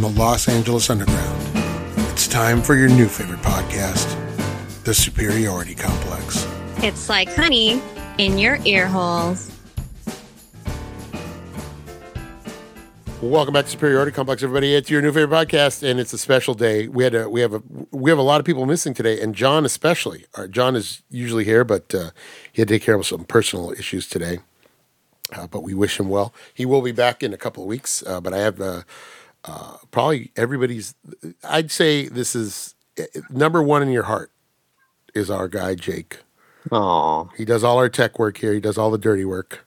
from the Los Angeles Underground. It's time for your new favorite podcast, The Superiority Complex. It's like honey in your ear holes. Welcome back to Superiority Complex, everybody. It's your new favorite podcast, and it's a special day. We had a, we have a we have a lot of people missing today, and John especially. Our, John is usually here, but uh, he had to take care of some personal issues today. Uh, but we wish him well. He will be back in a couple of weeks. Uh, but I have uh, uh, probably everybody's. I'd say this is uh, number one in your heart is our guy Jake. Aw. He does all our tech work here. He does all the dirty work.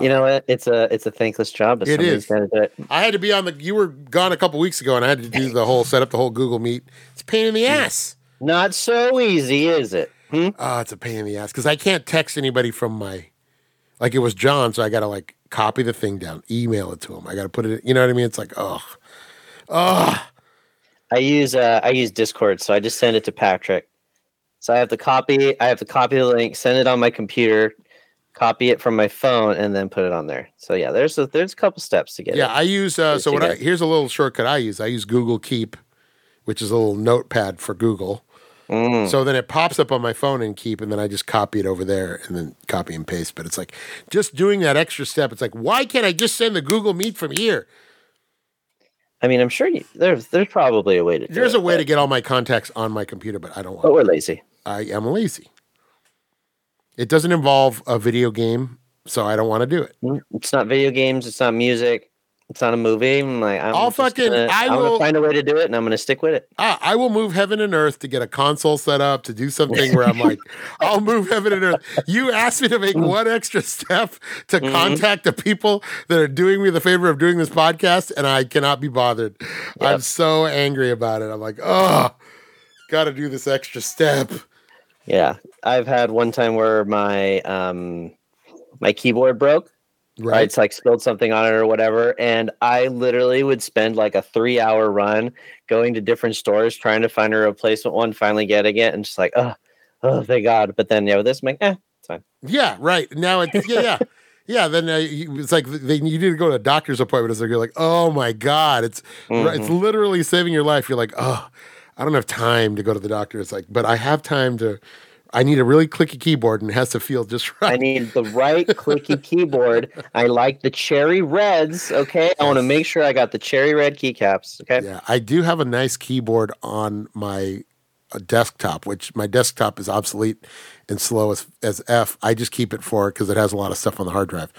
You know what? It's a it's a thankless job. But It is. it. I had to be on the. You were gone a couple weeks ago, and I had to do the whole set up the whole Google Meet. It's a pain in the ass. Not so easy, is it? Hmm? Oh, it's a pain in the ass because I can't text anybody from my. Like it was John, so I got to like copy the thing down, email it to him. I got to put it. You know what I mean? It's like, oh, oh, I use uh I use Discord, so I just send it to Patrick. So I have to copy. I have to copy the link, send it on my computer, copy it from my phone, and then put it on there. So yeah, there's a there's a couple steps to get it. yeah. it. I use. Uh, so what I here's a little shortcut I use. I use Google Keep, which is a little notepad for Google. Mm. So then it pops up on my phone in Keep, and then I just copy it over there and then copy and paste. But it's like just doing that extra step. It's like, why can't I just send the Google Meet from here? I mean, I'm sure you, there's there's probably a way to. Do There's it, a way to get all my contacts on my computer, but I don't want. But we're lazy. I am lazy. It doesn't involve a video game, so I don't want to do it. Mm, It's not video games. It's not music. It's not a movie. I'm like, I'm I'll fucking- Gonna, I I'm will- find a way to do it, and I'm gonna stick with it. Ah, I will move heaven and earth to get a console set up to do something where I'm like, I'll move heaven and earth. You asked me to make one extra step to Mhm. contact the people that are doing me the favor of doing this podcast, and I cannot be bothered. I'm so angry about it. I'm like, oh, got to do this extra step. Yeah, I've had one time where my um my keyboard broke. Right? It's like spilled something on it or whatever, and I literally would spend like a three hour run going to different stores trying to find a replacement one. Finally getting it, and just like, oh, oh, thank God. But then yeah, with this, I'm like, eh, it's fine. Yeah, right. Now it's yeah, yeah. Yeah, then uh, it's like they, you need to go to a doctor's appointment. It's like you're like, oh my god, it's it's Mhm. literally saving your life. You're like, oh, I don't have time to go to the doctor. It's like, but I have time to. I need a really clicky keyboard, and it has to feel just right. I need the right clicky keyboard. I like the cherry reds. Okay, I want to make sure I got the cherry red keycaps. Okay, Yeah, I do have a nice keyboard on my uh, desktop, which my desktop is obsolete and slow as as f. I just keep it for because it has a lot of stuff on the hard drive,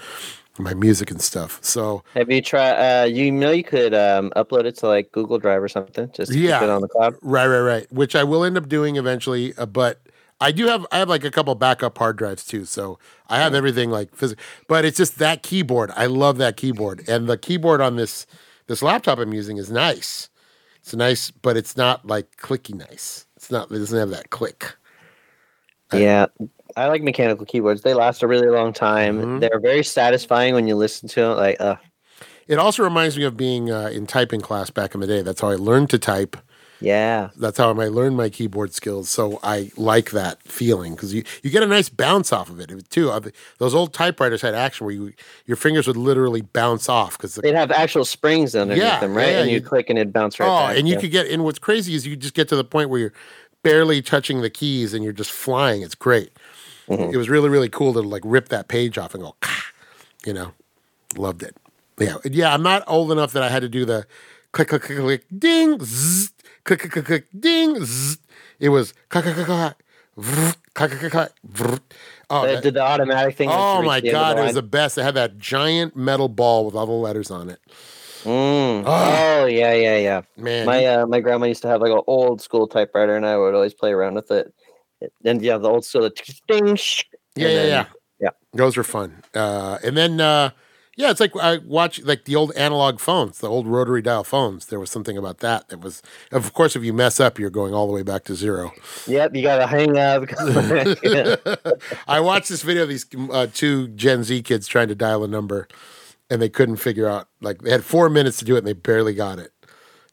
my music and stuff. So have you tried? Uh, you know, you could um, upload it to like Google Drive or something. Just Yeah. keep it on the cloud. Right, right, right. Which I will end up doing eventually, uh, but I do have I have like a couple backup hard drives too, so I have everything like physical. But it's just that keyboard. I love that keyboard, and the keyboard on this this laptop I'm using is nice. It's nice, but it's not like clicky nice. It's not. It doesn't have that click. Yeah, I like mechanical keyboards. They last a really long time. Mhm. They're very satisfying when you listen to them. Like, uh, It also reminds me of being uh, in typing class back in the day. That's how I learned to type. Yeah, That's how I learned my keyboard skills. So I like that feeling because you, you get a nice bounce off of it too. Those old typewriters had action where you your fingers would literally bounce off because they'd have actual springs underneath Yeah, them, right? yeah, and you click and it'd bounce right oh, back. and you yeah. could get and what's crazy is you just get to the point where you're barely touching the keys and you're just flying. It's great. Mhm. It was really really cool to like rip that page off and go, you know, loved it. Yeah, yeah. I'm not old enough that I had to do the click click click click ding zzz, click click click click ding. Zzz. It was click click click. Oh, that- did the automatic thing. oh my god, it was the best. It had that giant metal ball with all the letters on it. Mm. Oh yeah, yeah, yeah. Man, My uh, my grandma used to have like an old school typewriter, and I would always play around with it. And yeah, the old school, the ding. Yeah, yeah, yeah. yeah. Those were fun. Uh, and then, uh, yeah, it's like I watch like the old analog phones, the old rotary dial phones. There was something about that that was, of course, if you mess up, you're going all the way back to zero. Yep, you got to hang up. I watched this video of these uh, two Gen Z kids trying to dial a number, and they couldn't figure out. Like they had four minutes to do it, and they barely got it.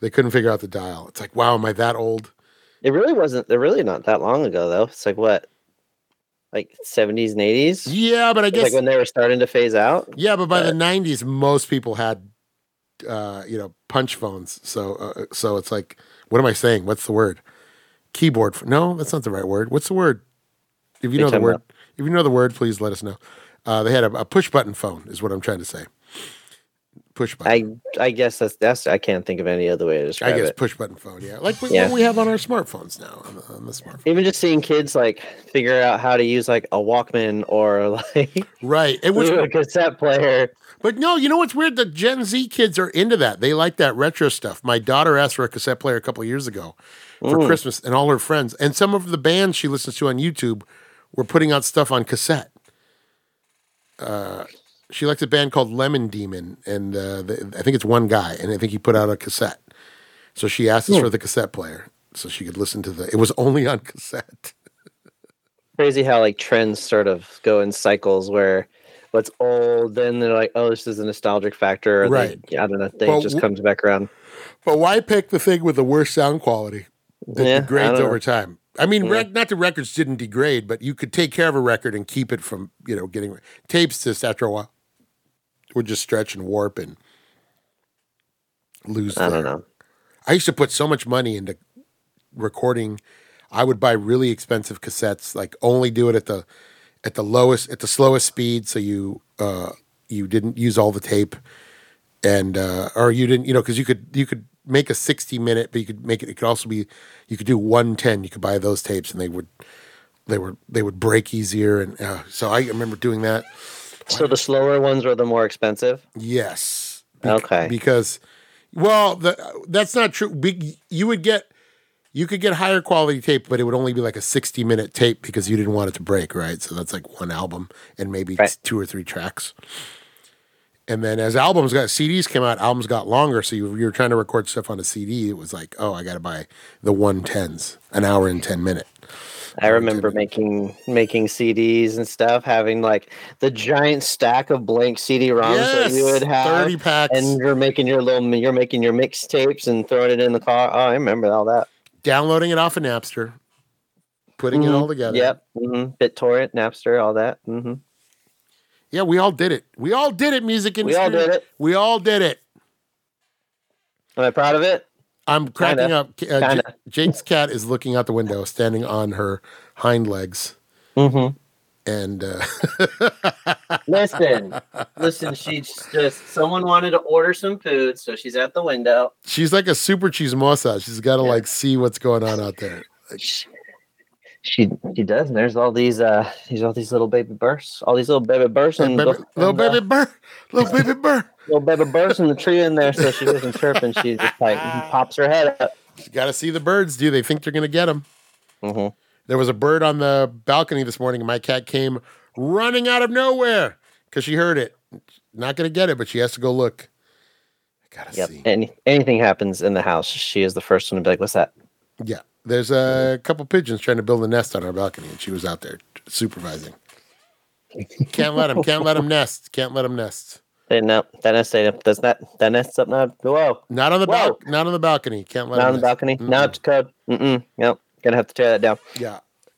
They couldn't figure out the dial. It's like, wow, am I that old? It really wasn't. They're really not that long ago, though. It's like what, like seventies and eighties. Yeah, but I guess like when they were starting to phase out. Yeah, but by the '90s, most people had, uh, you know, punch phones. So uh, so it's like, what am I saying? What's the word? Keyboard. No, that's not the right word. What's the word? If you know the word, about? if you know the word, please let us know. Uh, they had a, a push button phone, is what I'm trying to say. Push button. I I guess that's that's I can't think of any other way to describe it. I, guess it. push button phone. Yeah, like we, Yeah. what we have on our smartphones now on the, on the smartphone. Even just seeing kids like figure out how to use like a Walkman or like Right. And which, a cassette player. but no, you know what's weird? The Gen Z kids are into that. They like that retro stuff. My daughter asked for a cassette player a couple of years ago for Mm. Christmas, and all her friends and some of the bands she listens to on YouTube were putting out stuff on cassette. Uh, she likes a band called Lemon Demon, and uh, the, I think it's one guy, and I think he put out a cassette. So she asked us Hmm. for the cassette player so she could listen to the. It was only on cassette. Crazy how like trends sort of go in cycles where what's old, then they're like, oh, this is a nostalgic factor. Or Right. They, I don't know. They Well, just w- comes back around. But why pick the thing with the worst sound quality that Yeah, degrades over time? I mean, Yeah. rec- not the records didn't degrade, but you could take care of a record and keep it from, you know, getting tapes. Just after a while, would just stretch and warp and lose. I don't know. I used to put so much money into recording. I would buy really expensive cassettes, like only do it at the at the lowest, at the slowest speed, so you uh, you didn't use all the tape, and uh, or you didn't, you know, because you could you could make a sixty minute, but you could make it. It could also be you could do one ten. You could buy those tapes, and they would they were they would break easier, and uh, so I remember doing that. So the slower ones were the more expensive. Yes. Okay. Because, well, the, that's not true. Be, you would get, you could get higher quality tape, but it would only be like a 60 minute tape because you didn't want it to break, right? So that's like one album and maybe Right. two or three tracks. And then as albums got, CDs came out, albums got longer. So you, you were trying to record stuff on a CD. It was like, oh, I got to buy the 110s, an hour and 10 minute. I remember making making CDs and stuff, having like the giant stack of blank CD-ROMs that you would have, 30 packs. and you're making your little you're making your mixtapes and throwing it in the car. Oh, I remember all that. downloading it off of Napster, putting it Mhm. all together. Yep. hmm BitTorrent, Napster, all that. hmm Yeah, we all did it. We all did it, music industry. We all did it. We all did it. Am I proud of it? I'm cracking Kinda. up. Uh, J- Jake's cat is looking out the window, standing on her hind legs, Mm-hmm. and uh, Listen, listen. She's just someone wanted to order some food, so she's at the window. she's like a super chismosa. She's got to Yeah. like see what's going on out there. She she does, and there's all these uh, there's all these little baby bursts, all these little baby bursts, and baby, the- little and, uh, baby burr, little baby burr. little baby bursts in the tree in there, so she doesn't chirp, and she just like pops her head up. You got to see the birds. Do they think they're going to get them? hmm There was a bird on the balcony this morning, and my cat came running out of nowhere because she heard it. Not going to get it, but she has to go look. I gotta Yep. see. Any anything happens in the house, she is the first one to be like, "What's that?" Yeah, there's a couple pigeons trying to build a nest on our balcony, and she was out there supervising. Can't let them. Can't let them nest. Can't let them nest. Hey, no, that nest ain't does that that nest's up now. Whoa, Not on the Whoa. Not on the balcony. Can't let not on the nest. balcony. No, Mm-mm. it's code. Mm-mm. Yep, gonna have to tear that down. Yeah. Do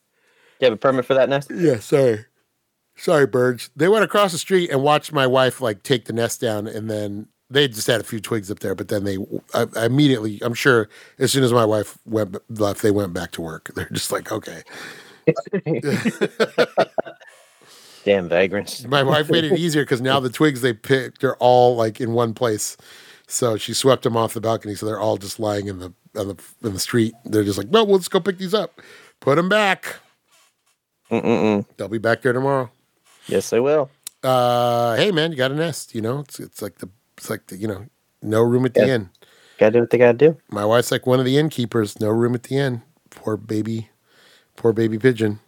you have a permit for that nest? Yeah. Sorry. Sorry, birds. They went across the street and watched my wife like take the nest down, and then they just had a few twigs up there. But then they I, I immediately, I'm sure, as soon as my wife went left, they went back to work. They're just like, okay. Damn vagrants. My wife made it easier because now the twigs they picked are all like in one place. So she swept them off the balcony, so they're all just lying in the on the in the street. They're just like, well, let's go pick these up, put them back. Mm-mm-mm. They'll be back there tomorrow. Yes, they will. Uh, hey man, you got a nest. You know, it's it's like the it's like the you know, no room at the Yeah. inn. Gotta do what they gotta do. My wife's like one of the innkeepers. No room at the inn. Poor baby, poor baby pigeon.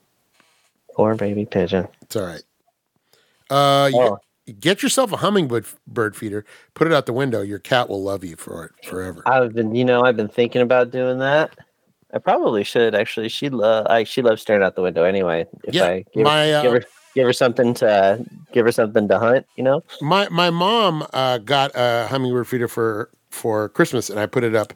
Poor baby pigeon. It's all right. Uh, you- Oh. get yourself a hummingbird bird feeder. Put it out the window. Your cat will love you for it forever. I've been, you know, I've been thinking about doing that. I probably should actually. She love, I she loves staring out the window anyway. If Yeah, I give, my, uh, give her give her something to give her something to hunt, you know. My my mom uh, got a hummingbird feeder for for Christmas, and I put it up.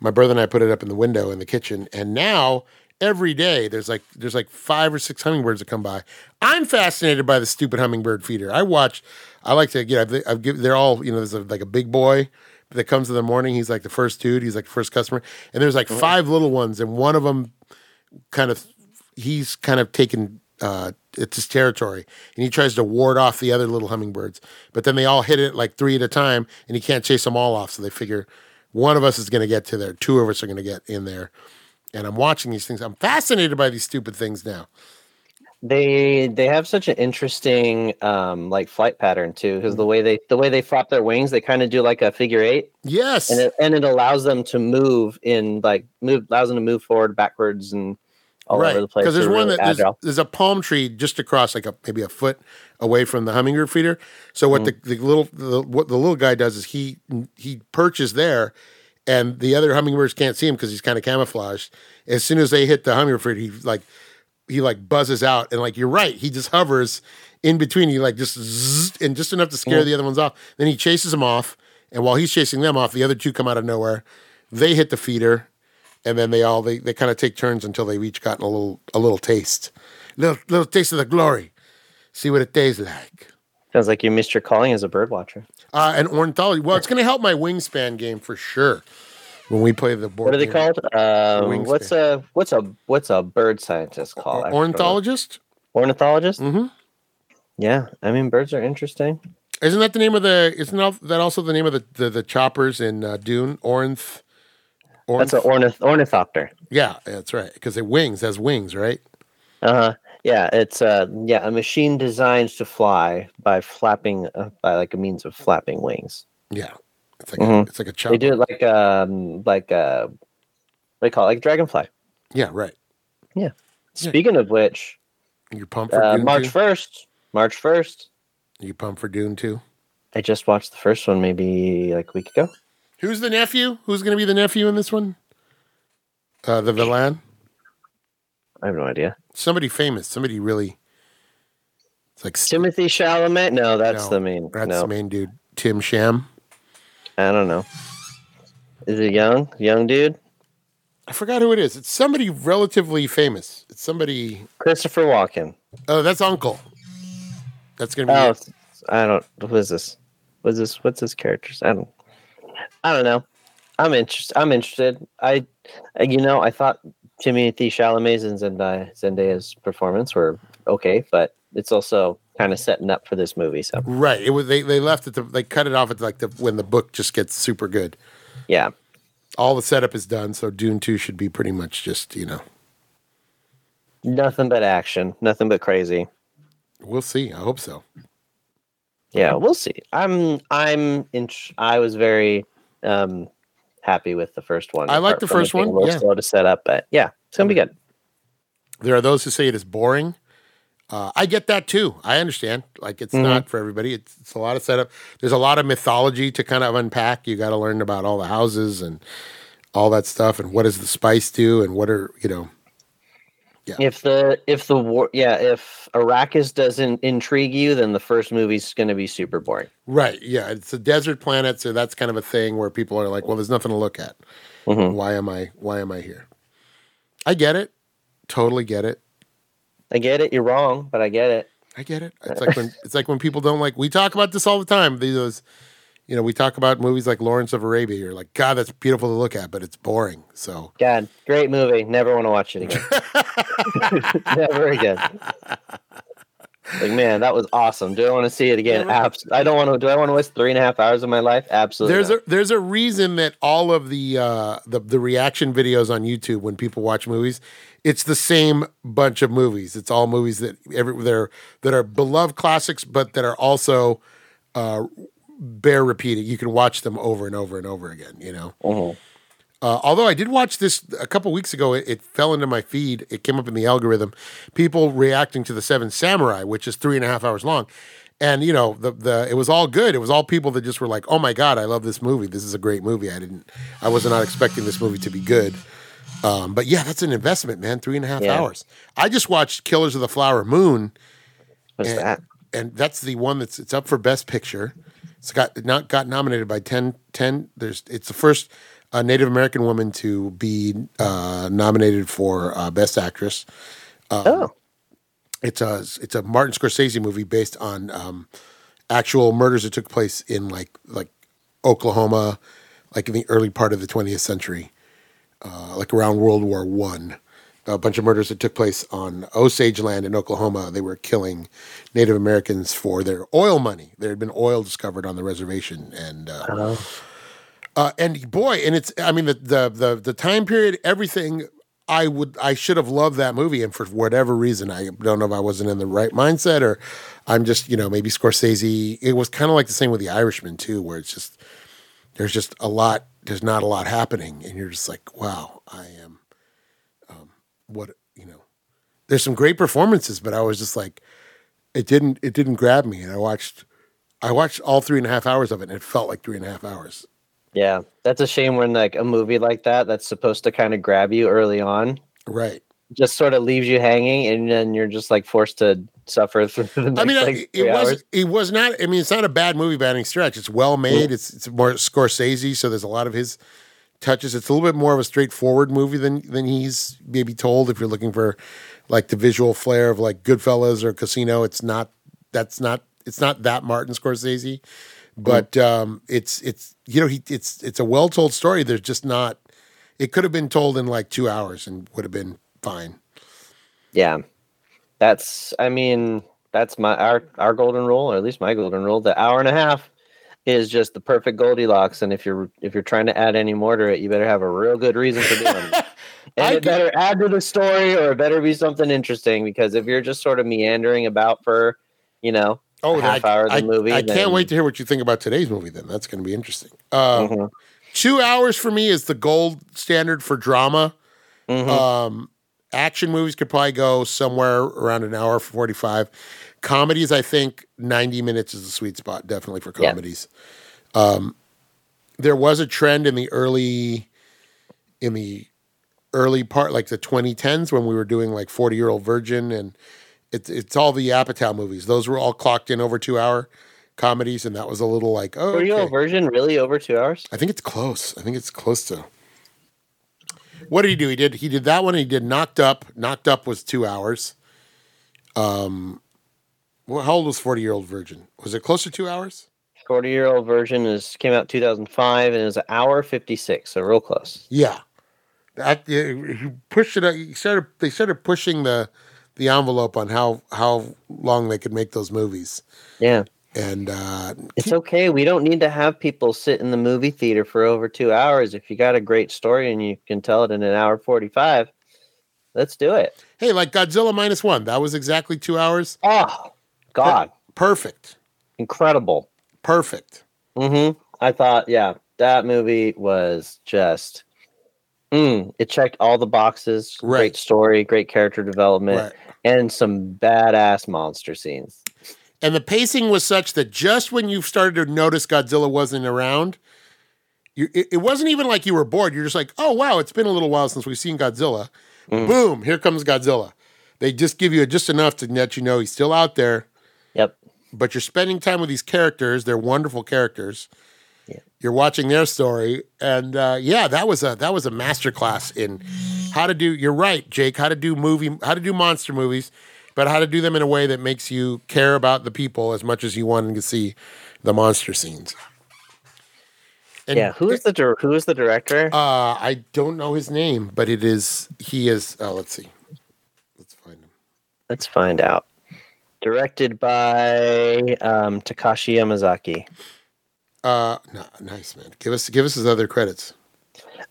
My brother and I put it up in the window in the kitchen, and now every day there's like there's like five or six hummingbirds that come by. I'm fascinated by the stupid hummingbird feeder. I watch. I like to you know I've, I've they're all you know there's a, like a big boy, that comes in the morning. He's like the first dude. He's like the first customer, and there's like five little ones, and one of them kind of he's kind of taken uh, it's his territory, and he tries to ward off the other little hummingbirds. But then they all hit it like three at a time, and he can't chase them all off. So they figure one of us is going to get to there, two of us are going to get in there. And I'm watching these things. I'm fascinated by these stupid things now. They they have such an interesting um like flight pattern too because the way they the way they flap their wings they kind of do like a figure eight Yes. and it and it allows them to move in like move allows them to move forward backwards and all over the place. Because there's one really that there's, there's a palm tree just across, like a maybe a foot away from the hummingbird feeder. So what Mm. the, the little the, what the little guy does is he he perches there, and the other hummingbirds can't see him because he's kind of camouflaged. As soon as they hit the hummingbird feeder, he like he like buzzes out, and like you're right, he just hovers in between. He like just zzz, and just enough to scare the other ones off. Then he chases them off, and while he's chasing them off, the other two come out of nowhere. They hit the feeder, and then they all they, they kind of take turns until they've each gotten a little a little taste, little little taste of the glory. See what it tastes like. Sounds like you missed your calling as a bird watcher. Uh, and ornithology. Well, it's going to help my wingspan game for sure. When we play the board, What are they game. called? Wingspan. what's a what's a what's a bird scientist called? actually? Ornithologist. Ornithologist. Mhm. Yeah, I mean birds are interesting. Isn't that the name of the? Isn't that also the name of the the, the choppers in uh, Dune? Ornth. That's an ornith ornithopter. yeah, that's right. Because it wings has wings, right? Uh huh. Yeah, it's uh yeah a machine designed to fly by flapping uh, by like a means of flapping wings. Yeah, it's like a, Mhm. it's like a chopper. They do it like um like uh they call it like dragonfly. Yeah, right. Yeah. Speaking of which, You pumped for uh, March first, March first, You pumped for Dune too? I just watched the first one maybe like a week ago. Who's the nephew? Who's going to be the nephew in this one? Uh, the villain. I have no idea. Somebody famous. Somebody really. It's like Timothée Chalamet? No, that's No, the main. That's no, the main dude. Tim Sham. I don't know. Is it young? Young dude? I forgot who it is. It's somebody relatively famous. It's somebody. Christopher Walken. Oh, that's Uncle. That's going to be. Oh, it. I don't. What is this? What's this? What's this characters? I don't. I don't know. I'm interested. I'm interested. I, you know, I thought Timothée Chalamet's and Zendaya, Zendaya's performance were okay, but it's also kind of setting up for this movie. So Right. It was. They, they left it. To, they cut it off at like the when the book just gets super good. yeah, All the setup is done, so Dune Two should be pretty much just you know. nothing but action, nothing but crazy. We'll see. I hope so. Yeah, we'll see. I'm I'm in. I was very um happy with the first one. I like the first one, A little yeah. slow to set up, but yeah, it's gonna be good. There are those who say it is boring. Uh, I get that too. I understand. Like it's Mhm. not for everybody. It's, it's a lot of setup. There's a lot of mythology to kind of unpack. You got to learn about all the houses and all that stuff, and what does the spice do, and what are you know. If the if the war yeah if Arrakis doesn't intrigue you, then the first movie's gonna be super boring. Right. Yeah. It's a desert planet, so that's kind of a thing where people are like, "Well, there's nothing to look at. Mhm. Why am I? Why am I here?" I get it. Totally get it. I get it. You're wrong, but I get it. I get it. It's like when it's like when people don't like. We talk about this all the time. These, you know, we talk about movies like Lawrence of Arabia. You're like, God, that's beautiful to look at, but it's boring. So God, great movie. Never want to watch it again. Never again. Like man, that was awesome. Do I want to see it again? Abs- I don't want to. Do I want to waste three and a half hours of my life? Absolutely. there's not. a there's a reason that all of the uh, the the reaction videos on YouTube when people watch movies, it's the same bunch of movies. It's all movies that every they're that are beloved classics, but that are also uh, bear repeating. You can watch them over and over and over again. You know. Mhm. Uh, although I did watch this a couple weeks ago, it, it fell into my feed. It came up in the algorithm. People reacting to the Seven Samurai, which is three and a half hours long, and you know the the it was all good. It was all people that just were like, "Oh my god, I love this movie. This is a great movie." I didn't, I was not expecting this movie to be good. Um, but yeah, that's an investment, man. Three and a half Yeah. hours. I just watched Killers of the Flower Moon, What's and, that? and that's the one that's it's up for Best Picture. It's got not got nominated by 10, 10 There's it's the first uh, Native American woman to be uh, nominated for uh, Best Actress. oh, It's a it's a Martin Scorsese movie based on um, actual murders that took place in like like Oklahoma like in the early part of the 20th century, uh, like around World War One. A bunch of murders that took place on Osage land in Oklahoma. They were killing Native Americans for their oil money. There had been oil discovered on the reservation, and uh, uh, and boy, and it's I mean the, the the the time period, everything. I would I should have loved that movie, and for whatever reason, I don't know if I wasn't in the right mindset or I'm just you know maybe Scorsese. It was kind of like the same with The Irishman too, where it's just there's just a lot. There's not a lot happening, and you're just like, wow, I am. What you know, there's some great performances, but I was just like, it didn't it didn't grab me, and I watched I watched all three and a half hours of it, and it felt like three and a half hours. Yeah, that's a shame when like a movie like that that's supposed to kind of grab you early on Right. just sort of leaves you hanging, and then you're just like forced to suffer through the next I mean, like, it, was hours. it was not. I mean, it's not a bad movie by any stretch. It's well made. Mm. It's it's more Scorsese, so there's a lot of his touches. It's a little bit more of a straightforward movie than than he's maybe told. If you're looking for like the visual flair of like Goodfellas or Casino, it's not. That's not. It's not that Martin Scorsese, but um, it's it's you know he it's it's a well told story. There's just not. It could have been told in like two hours and would have been fine. Yeah, that's. I mean, that's my our our golden rule, or at least my golden rule. The hour and a half is just the perfect Goldilocks, and if you're if you're trying to add any more to it, you better have a real good reason for doing it. And I it better add to the story, or it better be something interesting. Because if you're just sort of meandering about for, you know, Oh, then half I, hour of the I, movie, I can't wait to hear what you think about today's movie. Then that's going to be interesting. Uh, Mhm, Two hours for me is the gold standard for drama. mhm. Um, action movies could probably go somewhere around an hour forty-five. Comedies, I think ninety minutes is the sweet spot, definitely for Yeah. comedies. Um, there was a trend in the early, in the early part, like the 2010s, when we were doing like Forty Year Old Virgin, and it's it's all the Apatow movies. Those were all clocked in over two hour comedies, and that was a little like, oh, Were you okay. a version really over two hours? I think it's close. I think it's close to. What did he do? He did he did that one. And he did Knocked Up. Knocked Up was two hours. Um, well, how old was Forty Year Old Virgin? Was it close to two hours? Forty year old Virgin is came out two thousand five and is an hour fifty six, so real close. Yeah, that he pushed it. He started. They started pushing the the envelope on how how long they could make those movies. Yeah. And uh, It's okay. We don't need to have people sit in the movie theater for over two hours. If you got a great story and you can tell it in an hour 45, let's do it. hey, like Godzilla minus one, that was exactly two hours. Oh, God. Perfect. Incredible. Perfect. hmm I thought, yeah, that movie was just, mm, it checked all the boxes. Right. Great story, great character development, Right. and some badass monster scenes. And the pacing was such that just when you started to notice Godzilla wasn't around, you, it, it wasn't even like you were bored. You're just like, oh, wow, it's been a little while since we've seen Godzilla. Mm. Boom, here comes Godzilla. They just give you just enough to let you know he's still out there, Yep. but you're spending time with these characters. They're wonderful characters. Yeah. You're watching their story, and uh, yeah, that was a that was a masterclass in how to do. You're right, Jake. How to do movie, how to do monster movies, but how to do them in a way that makes you care about the people as much as you want to see the monster scenes. And, yeah. Who is the dir- who is the director? Uh, I don't know his name, but it is he is. Oh, let's see. Let's find him. Let's find out. Directed by um, Takashi Yamazaki. Uh, no, nice man. Give us give us his other credits.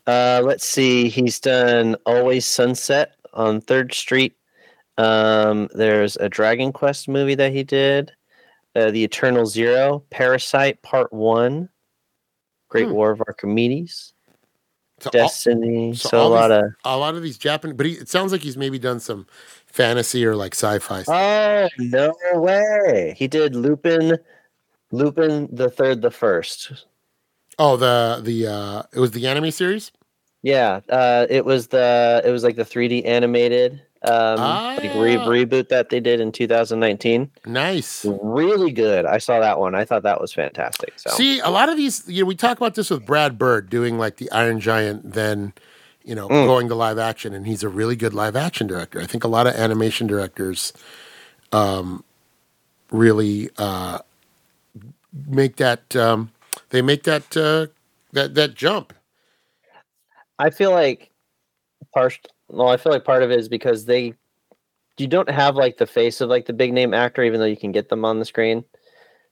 Uh, let's see. He's done Always Sunset on Third Street. Um, there's a Dragon Quest movie that he did. Uh, the Eternal Zero, Parasite Part One, Great Hmm. War of Archimedes, So all- Destiny. so So, a lot these- of. a lot of these Japanese, but he, it sounds like he's maybe done some fantasy or like sci-fi. stuff. Oh no way! He did Lupin, Lupin the Third, the First. oh, the the uh, it was the anime series. Yeah, uh, it was the it was like the 3D animated um, like re- Ah. reboot that they did in 2019. Nice. Really good. I saw that one. I thought that was fantastic. So See, a lot of these, you know, we talk about this with Brad Bird doing like the Iron Giant, then, you know, Mm. going to live action, and he's a really good live action director. I think a lot of animation directors um, really uh, make that, um, they make that uh, that that jump. I feel like. Well, I feel like part of it is because they you don't have like the face of like the big name actor, even though you can get them on the screen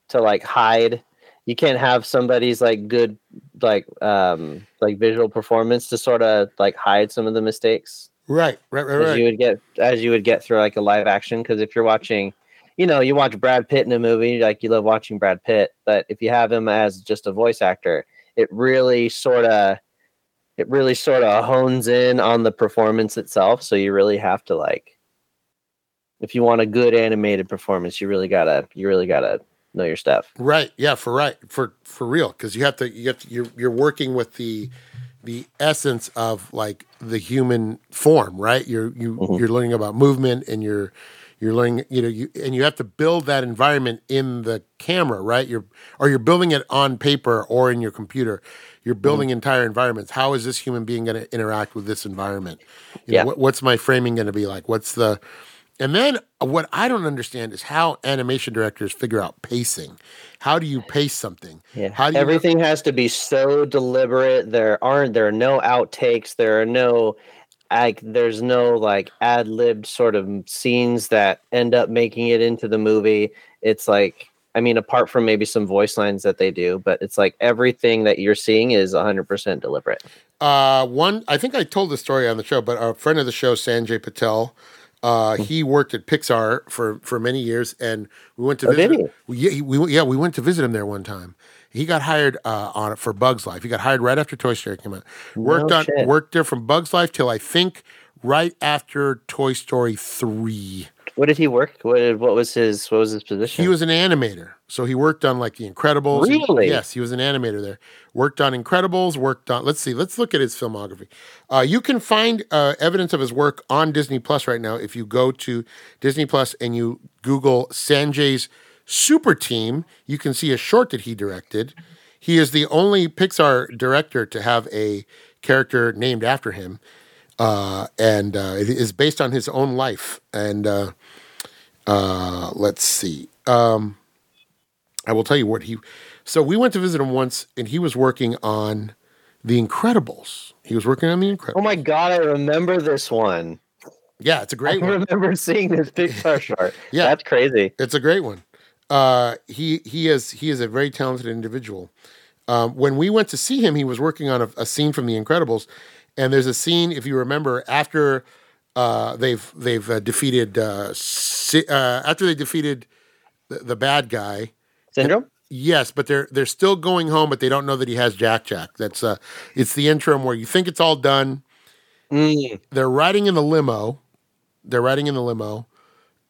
to like hide. You can't have somebody's like good like um like visual performance to sort of like hide some of the mistakes Right, right, right, right. you would get as you would get through like a live action. Because if you're watching, you know, you watch Brad Pitt in a movie, like you love watching Brad Pitt, but if you have him as just a voice actor, it really sort of it really sort of hones in on the performance itself. So you really have to like if you want a good animated performance, you really gotta you really gotta know your stuff. Right. Yeah. For right. For for real. Because you have to. You have to. You're you're working with the the essence of like the human form. Right. You're you Mhm. you're learning about movement and you're you're learning. You know. You and you have to build that environment in the camera. Right. You're or you're building it on paper or in your computer. You're mm-hmm. building entire environments. How is this human being going to interact with this environment? You know, Yeah. what, what's my framing going to be like? What's the and then uh, what I don't understand is how animation directors figure out pacing. How do you pace something? Yeah. How do you Everything has to be so deliberate. There aren't there are no outtakes. There are no like there's no like ad libbed sort of scenes that end up making it into the movie. It's like I mean, apart from maybe some voice lines that they do, but it's like everything that you're seeing is 100% deliberate. Uh, one, I think I told the story on the show, but a friend of the show, Sanjay Patel, uh, he worked at Pixar for for many years, and we went to Oh, visit. him. We, yeah, we yeah we went to visit him there one time. He got hired uh, on for Bugs Life. He got hired right after Toy Story came out. Worked No on worked there from Bugs Life till I think right after Toy Story three. What did he work? What what was his what was his position? He was an animator, so he worked on like The Incredibles. He- Really? yes, he was an animator there. Worked on Incredibles. Worked on. Let's see. Let's look at his filmography. Uh, you can find uh, evidence of his work on Disney Plus right now if you go to Disney Plus and you Google Sanjay's Super Team. You can see a short that he directed. He is the only Pixar director to have a character named after him, uh, and uh, it is based on his own life. And uh, uh, let's see. Um, I will tell you what he. So we went to visit him once, and he was working on The Incredibles. He was working on The Incredibles. Oh my god, I remember this one. Yeah, it's a great one. I remember seeing this Pixar short. Yeah. That's crazy. It's a great one. Uh, he he is he is a very talented individual. Um, when we went to see him, he was working on a, a scene from The Incredibles, and there's a scene, if you remember, after uh, they've they've uh, defeated uh, Si- uh, after they defeated the, the bad guy. Syndrome? Yes, but they're they're still going home, but they don't know that he has Jack Jack. That's uh, it's the interim where you think it's all done. Mm. They're riding in the limo. They're riding in the limo,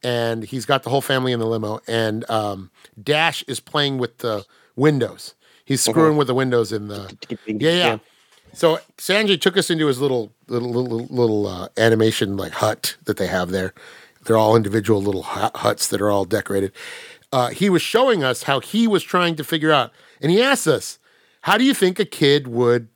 and he's got the whole family in the limo. And um, Dash is playing with the windows. He's screwing with the windows in the. Yeah, yeah. So Sanjay took us into his little little little little uh, animation like hut that they have there. They're all individual little huts that are all decorated. Uh, he was showing us how he was trying to figure out, and he asked us, "How do you think a kid would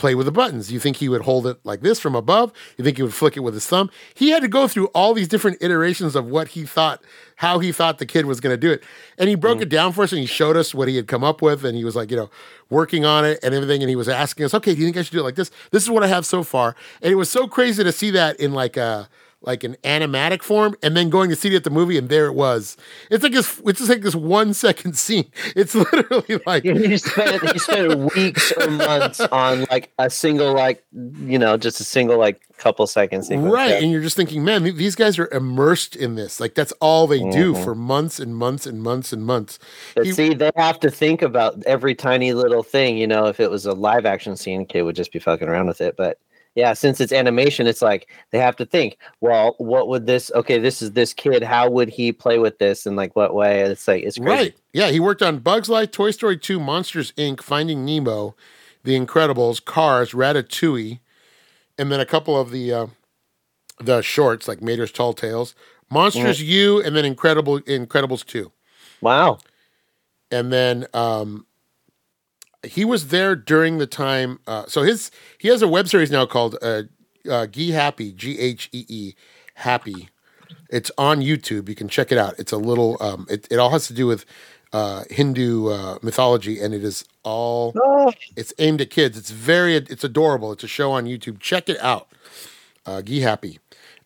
play with the buttons? You think he would hold it like this from above? You think he would flick it with his thumb?" He had to go through all these different iterations of what he thought, how he thought the kid was going to do it, and he broke mm. it down for us, and he showed us what he had come up with, and he was like, you know, working on it and everything, and he was asking us, "Okay, do you think I should do it like this? This is what I have so far," and it was so crazy to see that in like a like an animatic form and then going to see it at the movie and there it was it's like this it's just like this one second scene it's literally like You spent you spent weeks or months on like a single like you know just a single like couple seconds sequence. right Yeah. and you're just thinking man these guys are immersed in this like that's all they do Mhm. for months and months and months and months But He- see, they have to think about every tiny little thing. You know, if it was a live action scene, kid would just be fucking around with it. But yeah, since it's animation, it's like they have to think. Well, what would this? Okay, this is this kid. How would he play with this? And like what way? It's like it's crazy. right yeah he worked on bugs life toy story 2 monsters inc finding nemo the incredibles cars ratatouille and then a couple of the uh, the shorts like mater's tall tales monsters u and then incredible incredibles 2 Wow. and then um, he was there during the time. Uh, so his he has a web series now called uh, uh, Ghee Happy G H E E Happy. It's on YouTube. You can check it out. It's a little. Um, it it all has to do with uh, Hindu uh, mythology, and it is all Oh, it's aimed at kids. It's very it's adorable. It's a show on YouTube. Check it out. Uh, Ghee happy.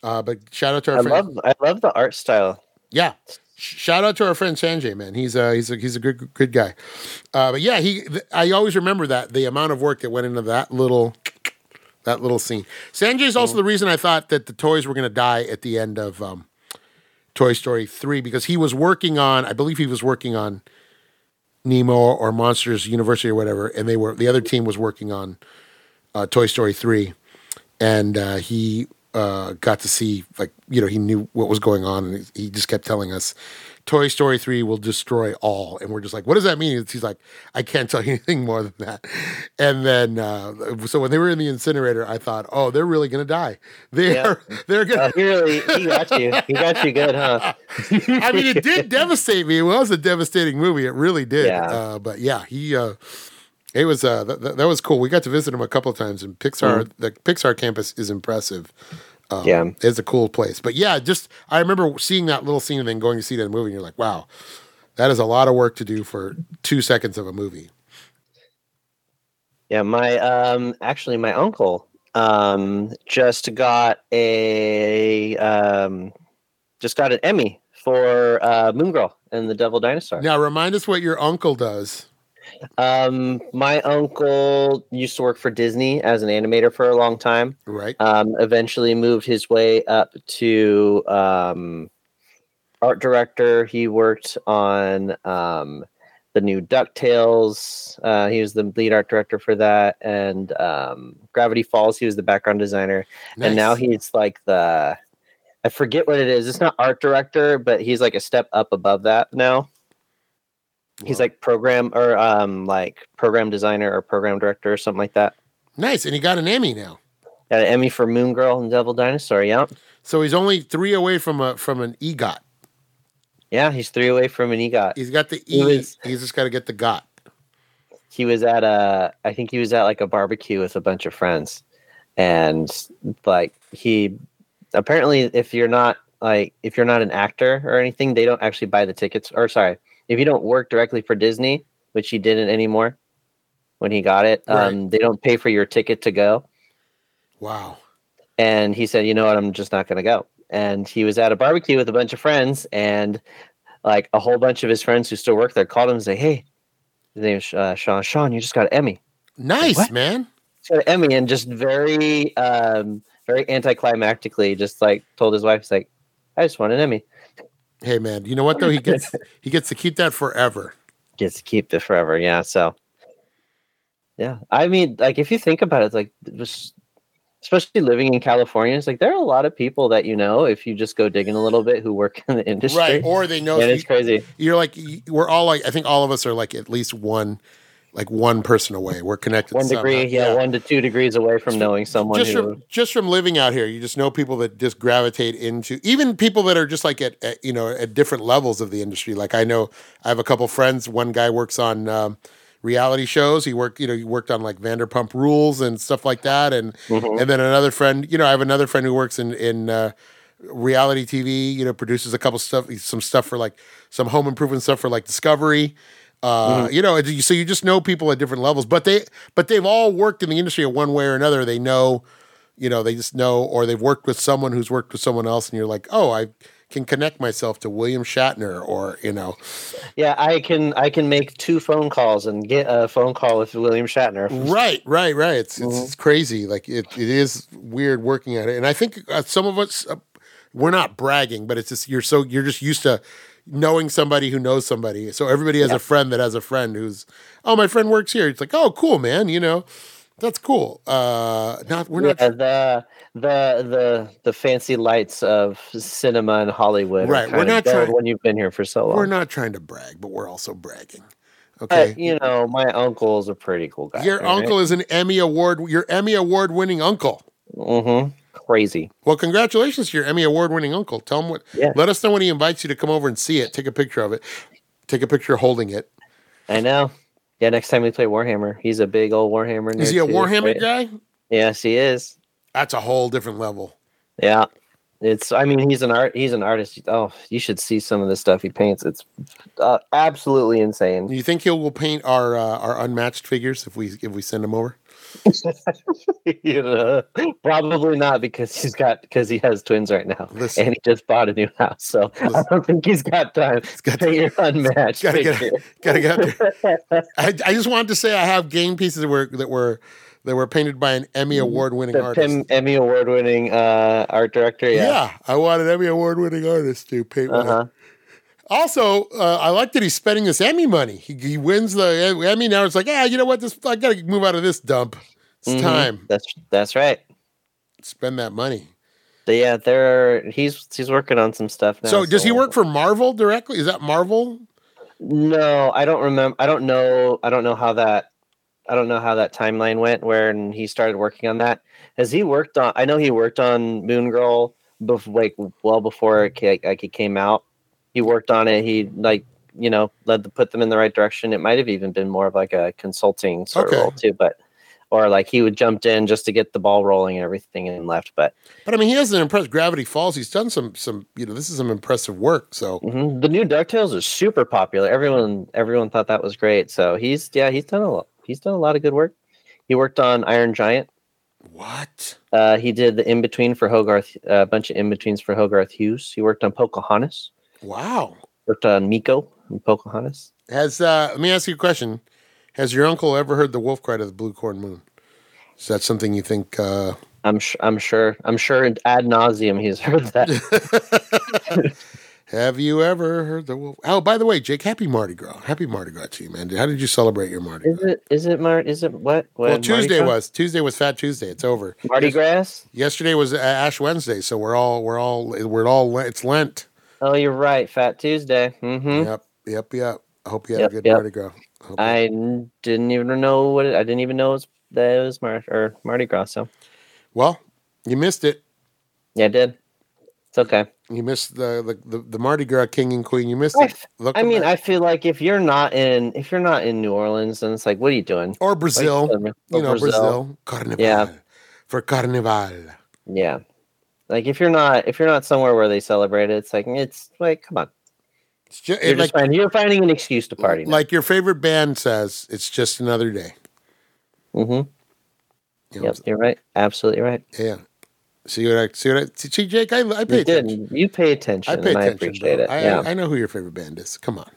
Uh, but shout out to our I friend. love I love the art style. Yeah. Sh- Shout out to our friend Sanjay, man. He's a he's a he's a good good guy. Uh, but yeah, he th- I always remember that the amount of work that went into that little that little scene. Sanjay is also the reason I thought that the toys were going to die at the end of um, Toy Story three because he was working on I believe he was working on Nemo or Monsters University or whatever, and they were the other team was working on uh, Toy Story three, and uh, he uh, got to see like you know he knew what was going on, and he just kept telling us, "Toy Story three will destroy all," and we're just like, "What does that mean?" He's like, "I can't tell you anything more than that." And then uh, so when they were in the incinerator, I thought, "Oh, they're really gonna die. They Yeah. are they're gonna." Uh, he really he got you. He got you good, huh? I mean, it did devastate me. It was a devastating movie. It really did. Yeah. Uh, but yeah, he. It was uh, th- th- that was cool. We got to visit him a couple of times, and Pixar, the Pixar campus is impressive. Um, Yeah. it's a cool place. But yeah, just I remember seeing that little scene and then going to see the movie, and you're like, wow, that is a lot of work to do for two seconds of a movie. Yeah, my um actually my uncle um just got a um just got an Emmy for uh Moon Girl and the Devil Dinosaur. Now, remind us what your uncle does. Um my uncle used to work for Disney as an animator for a long time. Right? Um eventually moved his way up to um art director. He worked on um the new DuckTales. Uh, he was the lead art director for that, and um, Gravity Falls. He was the background designer, and now he's like the I forget what it is. It's not art director, but he's like a step up above that now. He's like program or um like program designer or program director or something like that. nice, and he got an Emmy now. Got an Emmy for Moon Girl and Devil Dinosaur. Yeah, So he's only three away from a from an EGOT. yeah. He's three away from an EGOT. He's got the He E. was- he's just got to get the got. he was at a I think he was at like a barbecue with a bunch of friends and like he apparently if you're not like if you're not an actor or anything they don't actually buy the tickets or sorry if you don't work directly for Disney which he didn't anymore when he got it Right. um they don't pay for your ticket to go Wow. and he said you know what I'm just not going to go and he was at a barbecue with a bunch of friends and like a whole bunch of his friends who still work there called him and say hey his name is uh, Sean Sean you just got an Emmy Nice, What? man. so Emmy and just very um very anticlimactically just like told his wife he's like I just won an Emmy Hey man, you know what though? He gets he gets to keep that forever. gets to keep it forever yeah so yeah I mean like if you think about it like just especially living in California it's like there are a lot of people that you know if you just go digging a little bit who work in the industry Right. Or they know and it's crazy you're like we're all like I think all of us are like at least one like one person away. We're connected. one degree somehow. yeah, one to two degrees away from knowing someone Just who from just from living out here, you just know people that just gravitate into even people that are just like at, at you know at different levels of the industry. Like I know I have a couple friends. One guy works on um, reality shows. He worked you know he worked on like Vanderpump Rules and stuff like that. And Mhm. and then another friend, you know, I have another friend who works in in uh, reality TV. You know, produces a couple stuff, some stuff for like some home improvement stuff for like Discovery. Uh, You know, so you just know people at different levels, but they but they've all worked in the industry in one way or another. They know, you know, they just know, or they've worked with someone who's worked with someone else, and you're like, oh, I can connect myself to William Shatner, or you know, yeah I can I can make two phone calls and get a phone call with William Shatner Right, right, right. It's it's, Mhm. it's crazy. Like it, it is weird working at it, and I think uh, some of us uh, we're not bragging, but it's just you're so you're just used to knowing somebody who knows somebody. So everybody has Yeah. a friend that has a friend who's oh my friend works here. It's like oh cool man, you know that's cool. Uh, not we're not the the the the fancy lights of cinema and Hollywood. Right, we're not trying- when you've been here for so long. we're not trying to brag, but we're also bragging. But, Okay. you know, my uncle's a pretty cool guy. Your uncle is an Emmy award. Your Emmy award winning uncle. hmm Crazy. Well, congratulations to your Emmy award winning uncle. Tell him what. Yeah. Let us know when he invites you to come over and see it. Take a picture of it. Take a picture holding it. I know. Yeah, next time we play Warhammer, he's a big old Warhammer. Is he a too, Warhammer right? guy? Yes, he is. That's a whole different level. Yeah. It's. I mean, he's an art. He's an artist. Oh, you should see some of the stuff he paints. It's uh, absolutely insane. Do you think he will paint our uh, our unmatched figures if we if we send them over? you know, probably not because he's got because he has twins right now, Listen. and he just bought a new house. So I don't think he's got time got to your unmatched. gotta get-. Gotta get. I, I just wanted to say I have game pieces that were that were that were painted by an Emmy award winning the artist. Pim, Emmy award winning uh, art director. yeah. Yeah. I want an Emmy award winning artist to paint one. Also, uh, I like that he's spending this Emmy money. He, he wins the Emmy now. It's like, yeah, you know what? This I gotta move out of this dump. It's Mhm. time. That's that's right. Spend that money. But yeah, there. He's he's working on some stuff now. so, does he work for Marvel directly? Is that Marvel? No, I don't remember. I don't know. I don't know how that. I don't know how that timeline went. Where he started working on that. Has he worked on? I know he worked on Moon Girl, bef- like well before it like it came out. He worked on it. He like you know led to put them in the right direction. It might have even been more of like a consulting sort Okay. of role too, but or like he would jumped in just to get the ball rolling and everything and left. But But I mean, he hasn't impressed Gravity Falls. He's done some some. You know, this is some impressive work. So Mhm. The new Ducktales is super popular. Everyone everyone thought that was great. So he's yeah he's done a lot. He's done a lot of good work. He worked on Iron Giant. what? Uh, he did the in between for Hogarth, uh, a bunch of in betweens for Hogarth Hughes. He worked on Pocahontas. Wow. Worked on Miko and Pocahontas. Has uh, let me ask you a question. Has your uncle ever heard the wolf cry to the blue corn moon? Is that something you think? Uh, I'm sh- I'm sure I'm sure ad nauseum he's heard that. have you ever heard the wolf? Oh, by the way, Jake, happy Mardi Gras. Happy Mardi Gras to you, man. How did you celebrate your Mardi is it is it Mar? Is it what? what Well, Tuesday was Tuesday was Fat Tuesday. It's over. Mardi Gras. Yesterday was uh, Ash Wednesday, so we're all we're all we're all it's Lent. Oh, you're right. Fat Tuesday. Mm-hmm. Yep, yep, yep. I hope you had Yep, a good yep. Mardi Gras. I hope you- I n- didn't even know what it, I didn't even know it was, that it was Mar- or Mardi Gras. So well, you missed it. yeah, I did. It's okay. You missed the the, the, the Mardi Gras King and Queen. You missed I, it. Look I mean, I feel like if you're not in if you're not in New Orleans, then it's like, what are you doing? or Brazil. you or know, Brazil. Carnival. Yeah. For Carnival. Yeah, like if you're not if you're not somewhere where they celebrate it, it's like it's like come on, It's just, you're like, just finding you're finding an excuse to party. like your favorite band says, it's just another day. mm-hmm. You know, Yep, you're right. Absolutely right. Yeah. See what I see what I see, Jake? I, I pay You did. attention. You pay attention, I pay and I appreciate bro. it. I, yeah, I know who your favorite band is. Come on.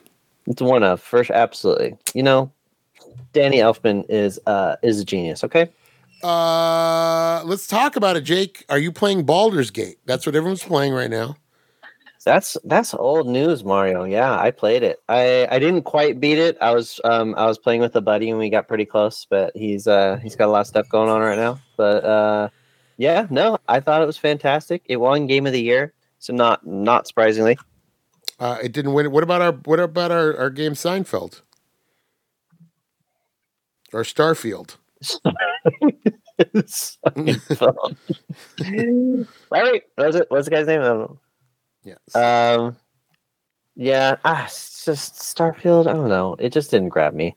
it's one of first. Absolutely. You know, Danny Elfman is uh is a genius. Okay. Uh, let's talk about it, Jake. Are you playing Baldur's Gate? That's what everyone's playing right now. That's that's old news, Mario. Yeah, I played it. I I didn't quite beat it. I was um I was playing with a buddy and we got pretty close, but he's uh he's got a lot of stuff going on right now. But uh yeah, no, I thought it was fantastic. It won game of the year, so not not surprisingly. Uh, it didn't win. What about our what about our, our game Seinfeld? Or Starfield? Larry, what's it? What's the guy's name? I don't know. Yes. Um, yeah, ah, it's just Starfield. I don't know. It just didn't grab me.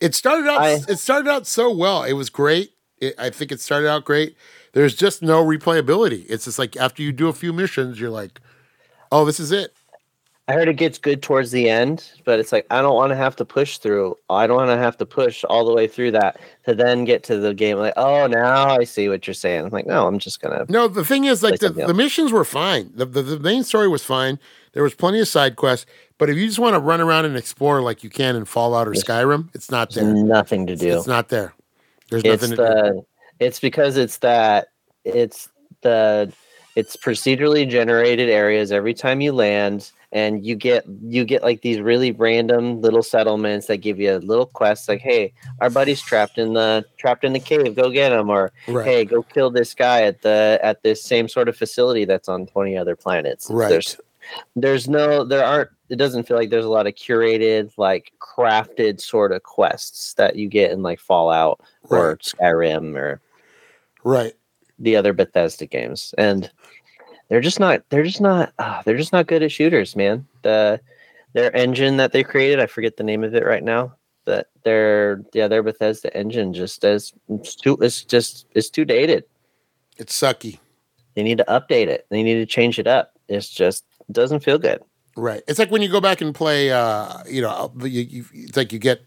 It started out. I- it started out so well. It was great. It, I think it started out great. There's just no replayability. It's just like after you do a few missions, you're like, "Oh, this is it." I heard it gets good towards the end, but it's like I don't want to have to push through. I don't want to have to push all the way through that to then get to the game. Like, oh, now I see what you're saying. I'm like, no, I'm just gonna. No, the thing is, like the, the missions were fine. The, the the main story was fine. There was plenty of side quests, but if you just want to run around and explore like you can in Fallout or Yes. Skyrim, it's not There's there. nothing to do. it's not there. There's It's nothing to do. the. It's because it's that. It's the. It's procedurally generated areas every time you land, and you get you get like these really random little settlements that give you little quests like, hey, our buddy's trapped in the trapped in the cave, go get him, or Right. hey, go kill this guy at the at this same sort of facility that's on 20 other planets. Right. There's there's no there aren't it doesn't feel like there's a lot of curated, like crafted sort of quests that you get in like Fallout or Skyrim or Right. the other Bethesda games. And they're just not they're just not ah, they're just not good at shooters, man. The their engine that they created, I forget the name of it right now. But their yeah, their Bethesda engine just as it's too it's just it's too dated. It's sucky. they need to update it. They need to change it up. It's just it doesn't feel good. Right. It's like when you go back and play. Uh, you know, you, you, it's like you get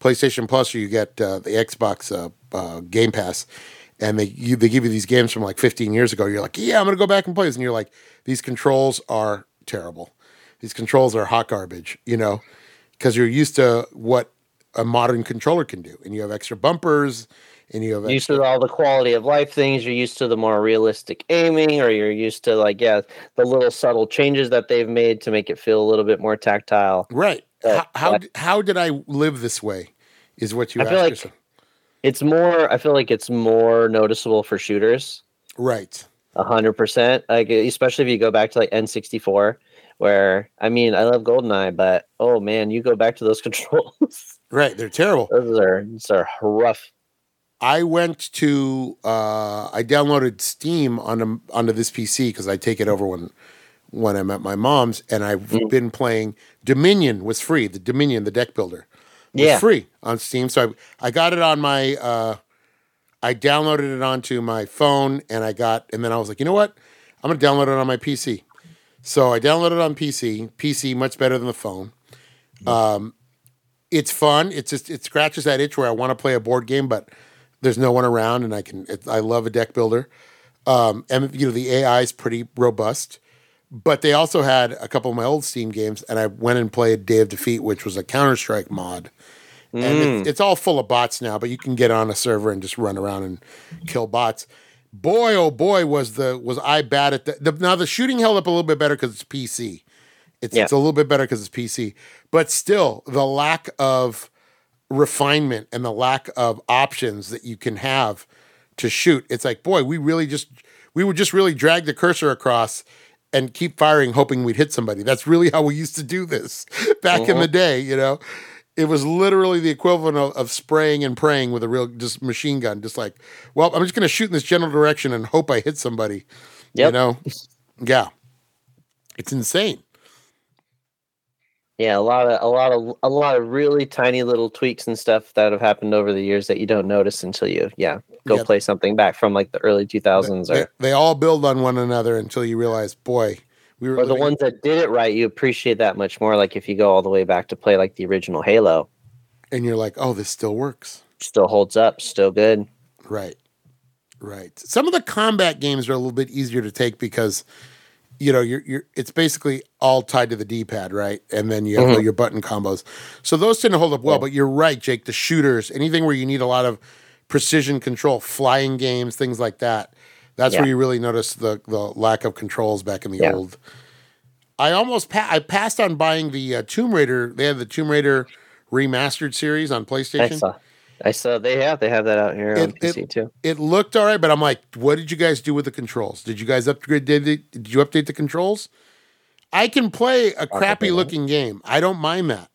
PlayStation Plus or you get uh, the Xbox uh, uh, Game Pass, and they you, they give you these games from like 15 years ago. You're like, yeah, I'm gonna go back and play this, and you're like, these controls are terrible. These controls are hot garbage. You know, because you're used to what a modern controller can do, and you have extra bumpers, and you have Used extra, to all the quality of life things. You're used to the more realistic aiming, or you're used to like yeah, the little subtle changes that they've made to make it feel a little bit more tactile. right. Uh, how how, how did I live this way? Is what you I ask feel like- yourself. It's more. I feel like it's more noticeable for shooters. Right. A hundred percent. Like especially if you go back to like N64, where I mean I love GoldenEye, but oh man, you go back to those controls. Right. They're terrible. those are those are rough. I went to uh, I downloaded Steam on onto this PC because I take it over when when I'm at my mom's, and I've Mm. been playing Dominion was free. The Dominion, the deck builder, Yeah. free on Steam. So I I got it on my uh, I downloaded it onto my phone, and I got and then I was like, you know what, I'm gonna download it on my PC. So I downloaded it on PC. PC much better than the phone. Um, it's fun. It's just it scratches that itch where I want to play a board game, but there's no one around, and I can. It, I love a deck builder, um, and you know the AI is pretty robust. But they also had a couple of my old Steam games, and I went and played Day of Defeat, which was a Counter Strike mod, and Mm. it's, it's all full of bots now. But you can get on a server and just run around and kill bots. Boy, oh boy, was the was I bad at the, the now the shooting held up a little bit better because it's PC. It's, Yeah. it's a little bit better because it's PC, but still the lack of refinement and the lack of options that you can have to shoot. It's like, boy, we really just we would just really drag the cursor across and keep firing, hoping we'd hit somebody. That's really how we used to do this back in the uh-huh. day. You know, it was literally the equivalent of, of spraying and praying with a real just machine gun. Just like, well, I'm just going to shoot in this general direction and hope I hit somebody. You know, yeah, it's insane. Yeah, a lot of a lot of a lot of really tiny little tweaks and stuff that have happened over the years that you don't notice until you yeah go play something back from like the early 2000s They, or they all build on one another until you realize, boy, we were or the ones that did it right. You appreciate that much more. Like if you go all the way back to play like the original Halo, and you're like, oh, this still works. still holds up, still good. Right. Right. Some of the combat games are a little bit easier to take because you know, you're you're it's basically all tied to the D-pad, right? And then you have Mhm. your button combos. So those tend to hold up well, Yeah. but you're right, Jake, the shooters, anything where you need a lot of precision control, flying games, things like that. That's Yeah. where you really notice the the lack of controls back in the Yeah. old. I almost pa- I passed on buying the uh, Tomb Raider. They had the Tomb Raider remastered series on PlayStation. Saw, I saw they have they have that out here on It- it- PC too. it looked all right, but I'm like, what did you guys do with the controls? Did you guys upgrade? Did, they, did you update the controls? I can play a crappy looking game. I don't mind that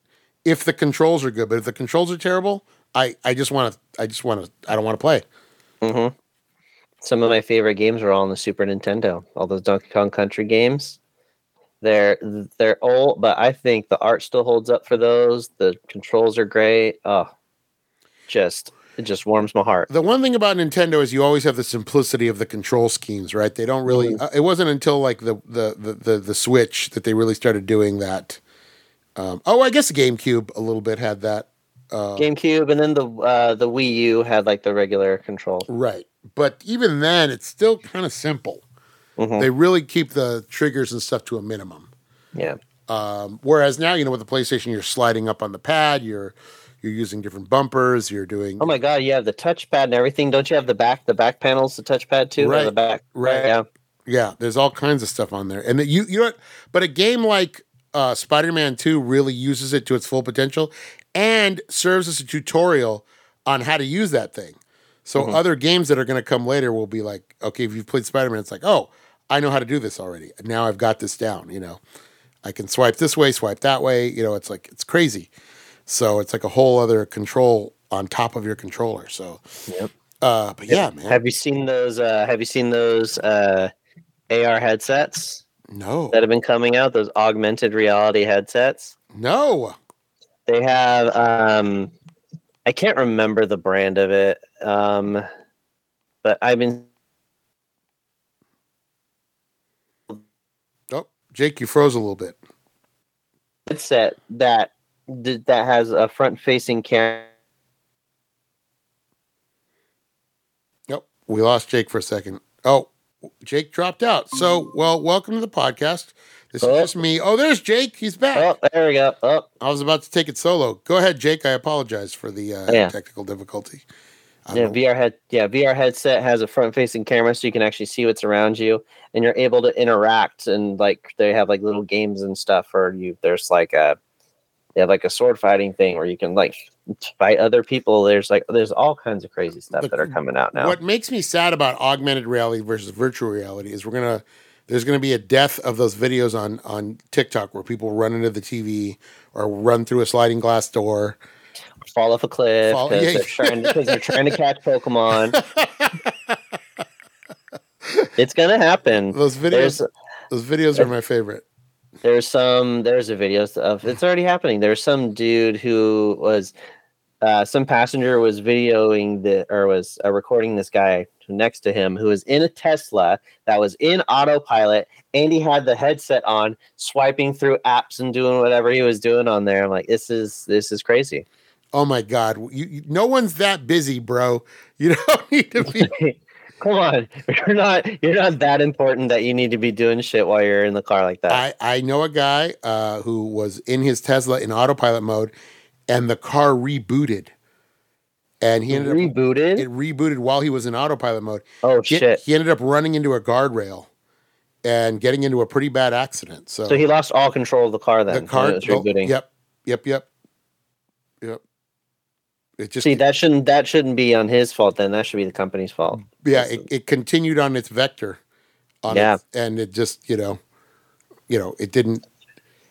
if the controls are good. But if the controls are terrible, I I just want to. I just want to. I don't want to play. Mm-hmm. Some of my favorite games are all on the Super Nintendo. All those Donkey Kong Country games. They're they're old, but I think the art still holds up for those. The controls are great. Oh, just it just warms my heart. The one thing about Nintendo is you always have the simplicity of the control schemes, right? They don't really. Mm-hmm. Uh, it wasn't until like the, the the the the Switch that they really started doing that. Um, oh, I guess the GameCube a little bit had that. Uh, GameCube and then the uh, the Wii U had like the regular control. Right. But even then, it's still kind of simple. Mhm. They really keep the triggers and stuff to a minimum. Yeah, Um, whereas now, you know, with the PlayStation, you're sliding up on the pad, you're you're using different bumpers, you're doing Oh my god, you have the touchpad and everything. Don't you have the back? The back panels, the touchpad too. Right, The back. right. Yeah. yeah. There's all kinds of stuff on there, and you you know, what? but a game like uh, Spider-Man Two really uses it to its full potential, and serves as a tutorial on how to use that thing. So Mhm. other games that are going to come later will be like, okay, if you've played Spider-Man, it's like, oh, I know how to do this already. Now I've got this down. You know, I can swipe this way, swipe that way. You know, it's like it's crazy. So it's like a whole other control on top of your controller. So, Yep. uh, but yeah, man, Have you seen those? Uh, have you seen those uh, AR headsets no, that have been coming out? Those augmented reality headsets. no, They have. Um, I can't remember the brand of it, um, but I've been Jake, you froze a little bit. headset that that has a front facing camera. Nope. We lost Jake for a second. Oh, Jake dropped out. So, well, welcome to the podcast. This is Oh. just me. Oh, there's Jake. He's back. Oh, there we go. Oh, I was about to take it solo. Go ahead, Jake. I apologize for the uh, Yeah. technical difficulty. Yeah, know. VR head. Yeah, VR headset has a front facing camera, so you can actually see what's around you, and you're able to interact. And like they have like little games and stuff, or you there's like a they have like a sword fighting thing where you can like fight other people. There's like there's all kinds of crazy stuff But that are coming out now. What makes me sad about augmented reality versus virtual reality is we're gonna there's gonna be a death of those videos on on TikTok where people run into the TV or run through a sliding glass door. Fall off a cliff because yeah. they're trying because they're trying to catch Pokemon. it's gonna happen. Those videos There's those videos are my favorite. There's some there's a video of it's already happening. There's some dude who was uh, some passenger was videoing the or was uh, recording this guy next to him who was in a Tesla that was in autopilot and he had the headset on swiping through apps and doing whatever he was doing on there. I'm like this is this is crazy. Oh my god, you, you, no one's that busy, bro. You don't need to be. Come on. You're not you're not that important that you need to be doing shit while you're in the car like that. I I know a guy uh, who was in his Tesla in autopilot mode, and the car rebooted, and he ended up Rebooted? it rebooted while he was in autopilot mode. oh He, shit. he ended up running into a guardrail and getting into a pretty bad accident. So, So he lost all control of the car then. the car, rebooting. yep, yep, yep, yep. It just See, that shouldn't that shouldn't be on his fault. Then that should be the company's fault. yeah, it, it continued on its vector, on Yeah. it, and it just you know, you know, it didn't.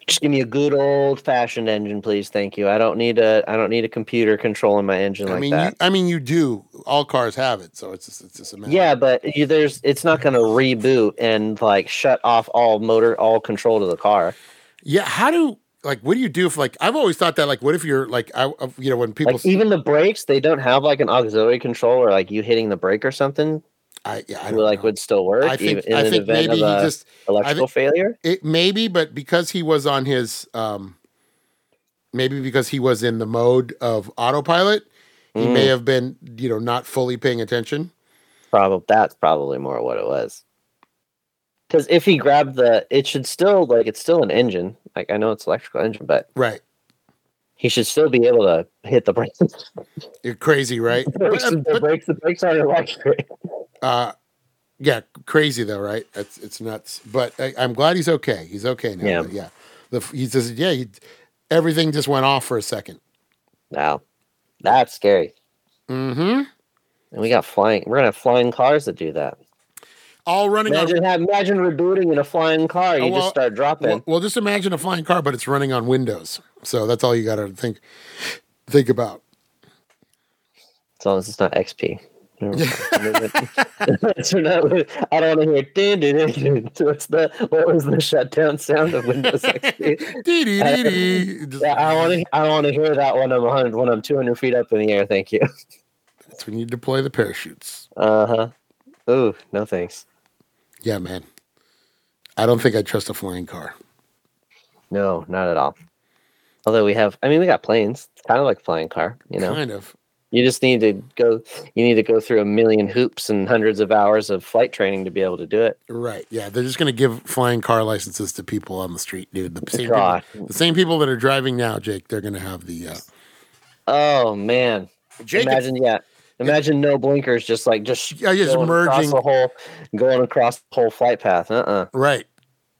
Just give me a good old fashioned engine, please. Thank you. I don't need a I don't need a computer controlling my engine I like mean, that. you, I mean, you do. All cars have it, so it's just, it's just a matter. yeah, but you, there's it's not going to reboot and like shut off all motor all control to the car. yeah. How do like what do you do if like I've always thought that like what if you're like I you know when people Like even the brakes, they don't have like an auxiliary control or like you hitting the brake or something. I yeah I like know. would still work I think I think event maybe of he just electrical failure. It maybe, but because he was on his um maybe because he was in the mode of autopilot, he may Mm. have been, you know, not fully paying attention. Probably that's probably more what it was. Because if he grabbed the, it should still like it's still an engine. Like I know it's electrical engine, but Right. he should still be able to hit the brakes. You're crazy, right? the, brakes But- the brakes, the brakes aren't electric. uh yeah, crazy though, right? It's it's nuts. But I, I'm glad he's okay. He's okay now. Yeah. But yeah. The he says, yeah, he, everything just went off for a second. Wow, that's scary. Mm-hmm. And we got flying. We're gonna have flying cars that do that. All running on Imagine have, imagine rebooting in a flying car. You Oh, well, just start dropping. Well, well, just imagine a flying car, but it's running on Windows. So that's all you got to think think about. as long as it's not XP. I don't want to hear. Dun, dun, dun. What's the what was the shutdown sound of Windows XP? Dee, dee, dee, dee. Yeah, I want to. I want to hear that when I'm 100, when I'm 200 feet up in the air. Thank you. That's when you deploy the parachutes. Uh huh. Ooh, no thanks. Yeah, man. I don't think I trust a flying car. No, not at all. Although we have, I mean, we got planes. It's kind of like a flying car. You know, Kind of. you just need to go. You need to go through a million hoops and hundreds of hours of flight training to be able to do it. Right. Yeah. They're just going to give flying car licenses to people on the street, dude. The same, God. people, the same people that are driving now, Jake, they're going to have the. Uh, Oh man. Jake, Imagine, yeah. Imagine no blinkers, just like just Yeah, just merging. the whole, going across the whole flight path. Uh uh right.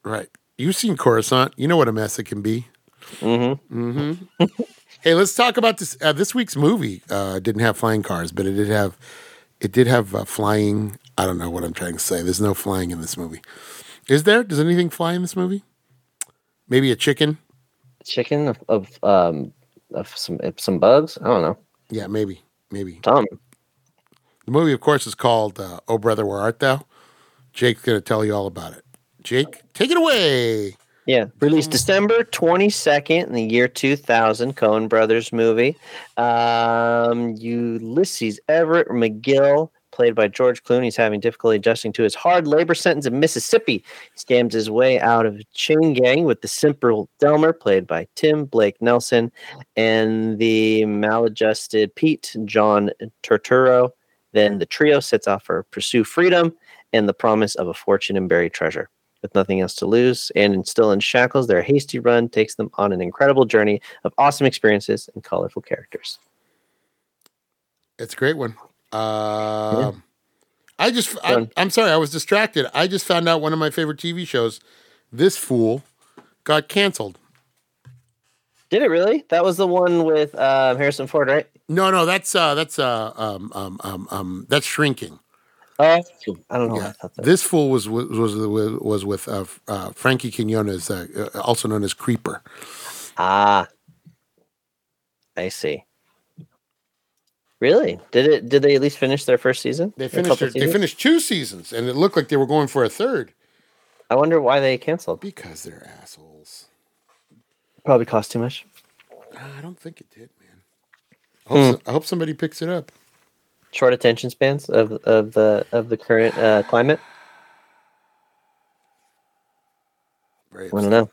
Right. You've seen Coruscant. You know what a mess it can be. Mm-hmm. Mm-hmm. hey, let's talk about this. Uh, this week's movie uh, didn't have flying cars, but it did have. It did have uh, flying. I don't know what I'm trying to say. There's no flying in this movie. Is there? Does anything fly in this movie? Maybe a chicken. Chicken of, of um of some of some bugs. I don't know. Yeah, maybe. Maybe. Tom. The movie, of course, is called uh, "Oh Brother, Where Art Thou." Jake's going to tell you all about it. Jake, take it away. Yeah, released December 22nd in the year 2000, Coen Brothers movie. Um, Ulysses Everett McGill played by George Clooney, is having difficulty adjusting to his hard labor sentence in Mississippi. He scams his way out of chain gang with the simple Delmar, played by Tim Blake Nelson, and the maladjusted Pete John Turturro. Then the trio sets off for pursue freedom and the promise of a fortune and buried treasure. With nothing else to lose and still in shackles, their hasty run takes them on an incredible journey of awesome experiences and colorful characters. It's a great one. Uh, I just, I, I'm sorry, I was distracted. I just found out one of my favorite TV shows, This Fool, got canceled. Did it really? That was the one with uh, Harrison Ford, right? No, no, that's uh, that's uh, um, um, um, um, that's shrinking. Oh, I don't know. Yeah. I thought that. This fool was was was was with uh, uh, Frankie Quinones, uh, uh, also known as Creeper. Ah, I see. Really? Did it? Did they at least finish their first season? They finished their, they finished two seasons, and it looked like they were going for a third I wonder why they canceled. because they're assholes. Probably cost too much. I don't think it did, man. I hope, so- I hope somebody picks it up. Short attention spans of of the of the current uh, climate. Very I don't know.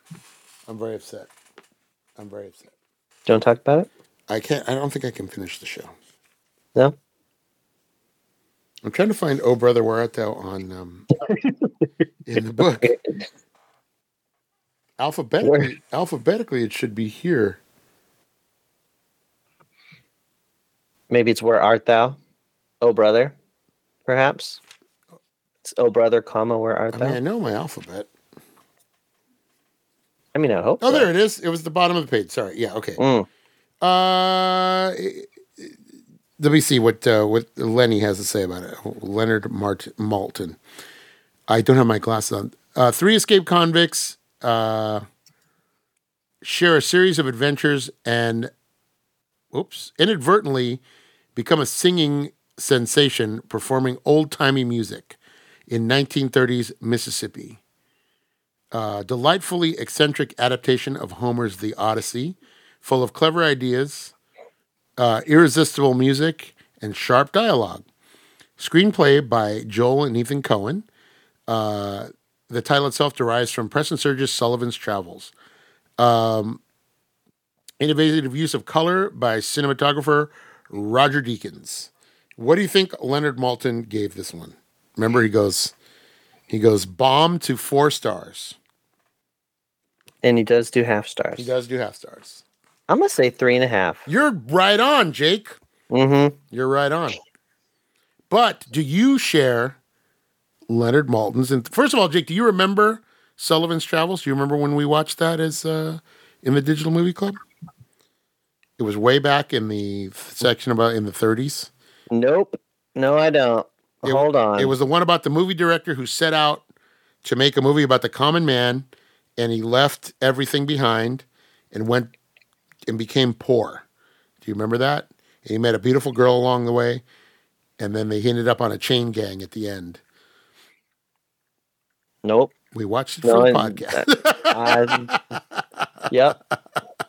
I'm very upset. I'm very upset. Don't talk about it. I can't. I don't think I can finish the show. No. I'm trying to find "Oh Brother, Where Art Thou" on um, in the book. Alphabetically, alphabetically, it should be here. Maybe it's where art thou, oh brother, perhaps. It's oh brother, comma where art I thou. mean, I know my alphabet. I mean, I hope. Oh, so. there it is. It was the bottom of the page. Sorry. Yeah. Okay. Mm. Uh, let me see what uh, what Lenny has to say about it. Leonard Mart- Maltin. I don't have my glasses on. Uh, three escaped convicts uh, share a series of adventures and, oops, inadvertently become a singing sensation performing old timey music in 1930s Mississippi. Uh, delightfully eccentric adaptation of Homer's The Odyssey, full of clever ideas, uh, irresistible music, and sharp dialogue. Screenplay by Joel and Ethan Coen. Uh, the title itself derives from Preston Sturges Sullivan's Travels. Um, innovative use of color by cinematographer Roger Deakins. What do you think Leonard Maltin gave this one? Remember, he goes, he goes bomb to four stars. And he does do half stars. He does do half stars. I'm gonna say three and a half. You're right on, Jake. Mm-hmm. You're right on. But do you share Leonard Maltin's? And first of all, Jake, do you remember Sullivan's Travels? Do you remember when we watched that as uh, in the Digital Movie Club? It was way back in the section about in the 30s. Nope. No, I don't. It- Hold on. It was the one about the movie director who set out to make a movie about the common man, and he left everything behind and went and became poor. Do you remember that? And he met a beautiful girl along the way, and then they ended up on a chain gang at the end. nope. We watched it No, for the I- podcast. I- yep.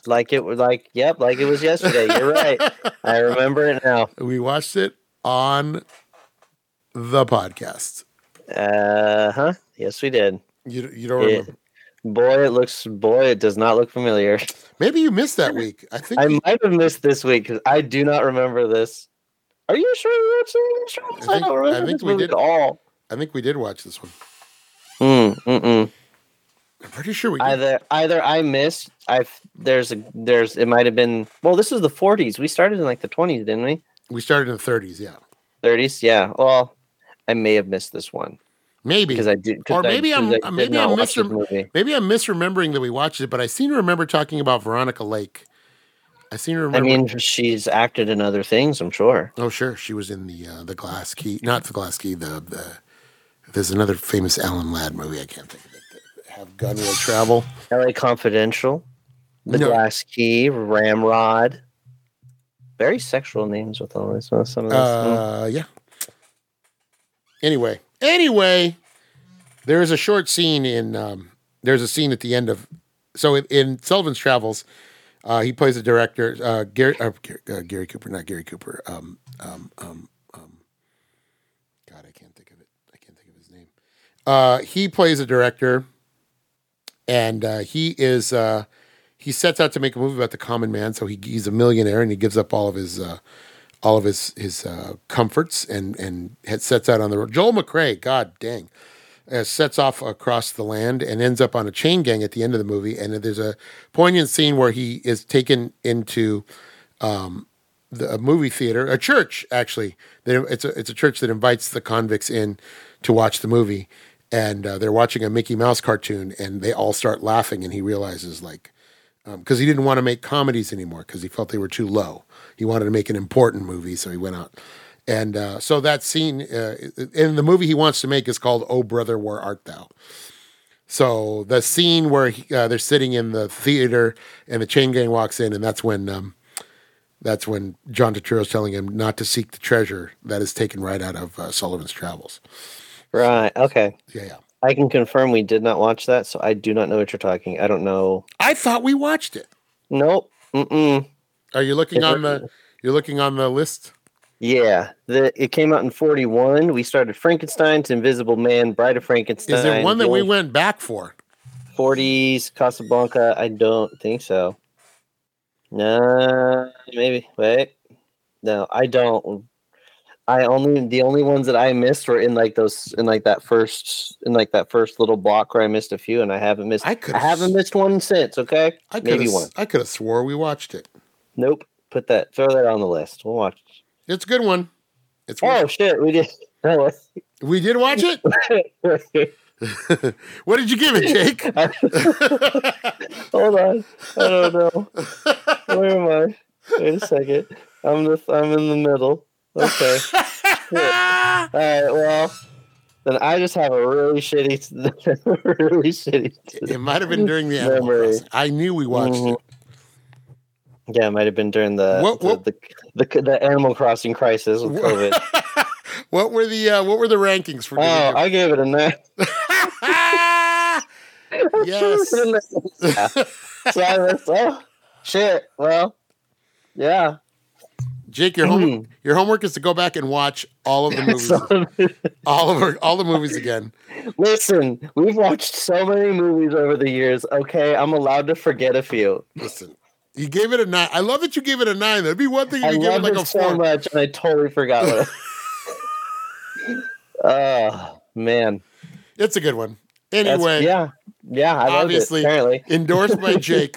Like it was like yep, like it was yesterday. You're right. I remember it now. we watched it on the podcast. Uh huh. Yes, we did. You you don't It, remember? Boy, it looks. Boy, it does not look familiar. Maybe you missed that week. I think I you- might have missed this week because I do not remember this. Are you sure you watched this? I I, think- don't remember I think this we did. at all. I think we did watch this one. Mm, mm-mm. I'm pretty sure we did. Either either I missed. I've there's a there's it might have been. Well, this is the 40s. We started in like the 20s, didn't we? we started in the 30s. Yeah, 30s. Yeah. Well, I may have missed this one maybe. because I did. Or maybe I uh, maybe I'm misrem- Maybe I'm misremembering that we watched it, but I seem to remember talking about Veronica Lake. I seem to remember. I mean, she's acted in other things. I'm sure. oh, sure, she was in the uh, the Glass Key, not the Glass Key. The the there's another famous Alan Ladd movie. I can't think of it. Have gun will travel. L.A. Confidential, The No. Glass Key, Ramrod. Very sexual names with all this. uh, Some of this. Uh, yeah. Anyway, anyway, there is a short scene in. Um, there's a scene at the end of. So in, in Sullivan's Travels, uh, he plays a director, uh, Gary, uh, Gary, uh, Gary Cooper, not Gary Cooper. Um, um, um, um, God, I can't think of it. I can't think of his name. Uh, he plays a director, and uh, he is uh, he sets out to make a movie about the common man. So he, he's a millionaire, and he gives up all of his uh, all of his his uh, comforts, and and sets out on the road. Joel McCrea, God dang, uh, sets off across the land and ends up on a chain gang at the end of the movie. And there's a poignant scene where he is taken into um, the, a movie theater, a church actually. It's a it's a church that invites the convicts in to watch the movie, and uh, they're watching a Mickey Mouse cartoon, and they all start laughing, and he realizes like because he didn't want to make comedies anymore because he felt they were too low. He wanted to make an important movie, so he went out. And uh, so that scene uh, in the movie he wants to make is called "Oh Brother, Where Art Thou." So the scene where he, uh, they're sitting in the theater and the chain gang walks in, and that's when um, that's when John Turturro's telling him not to seek the treasure that is taken right out of uh, Sullivan's Travels. Right. Okay. Yeah, yeah. I can confirm we did not watch that, so I do not know what you're talking. I don't know. I thought we watched it. Nope. Mm-mm. Are you looking on the? You're looking on the list. Yeah. The it came out in 41. We started Frankenstein to Invisible Man, Bride of Frankenstein. Is there one that we went back for? 40s Casablanca? I don't think so. No, maybe. Wait. No, I don't. I only the only ones that I missed were in like those in like that first in like that first little block where I missed a few and I haven't missed I I, haven't missed one since, okay? I could maybe one. I could have swore we watched it. Nope. Put that throw that on the list. We'll watch. It. It's a good one. It's Oh shit, we did we did watch it. what did you give it, Jake? Hold on. I don't know. Where am I? Wait a second. I'm the I'm in the middle. Okay. All right. Well, then I just have a really shitty, really shitty. it might have been during the Memory. I knew we watched Mhm. it. Yeah, it might have been during the What- the, what- the, the the Animal Crossing crisis with COVID. what were the uh, What were the rankings for? oh, I gave it a nine. yes. yeah. So I was, oh, shit. Well, yeah. Jake, your homework, your homework is to go back and watch all of the movies, all of our, all the movies again. Listen, we've watched so many movies over the years. Okay, I'm allowed to forget a few. Listen, you gave it a nine. I love that you gave it a nine. That'd be one thing if you gave it like it a so four. much, and I totally forgot what. it- oh man! It's a good one. That's- Anyway, yeah, yeah. I Obviously. obviously, apparently, endorsed by Jake.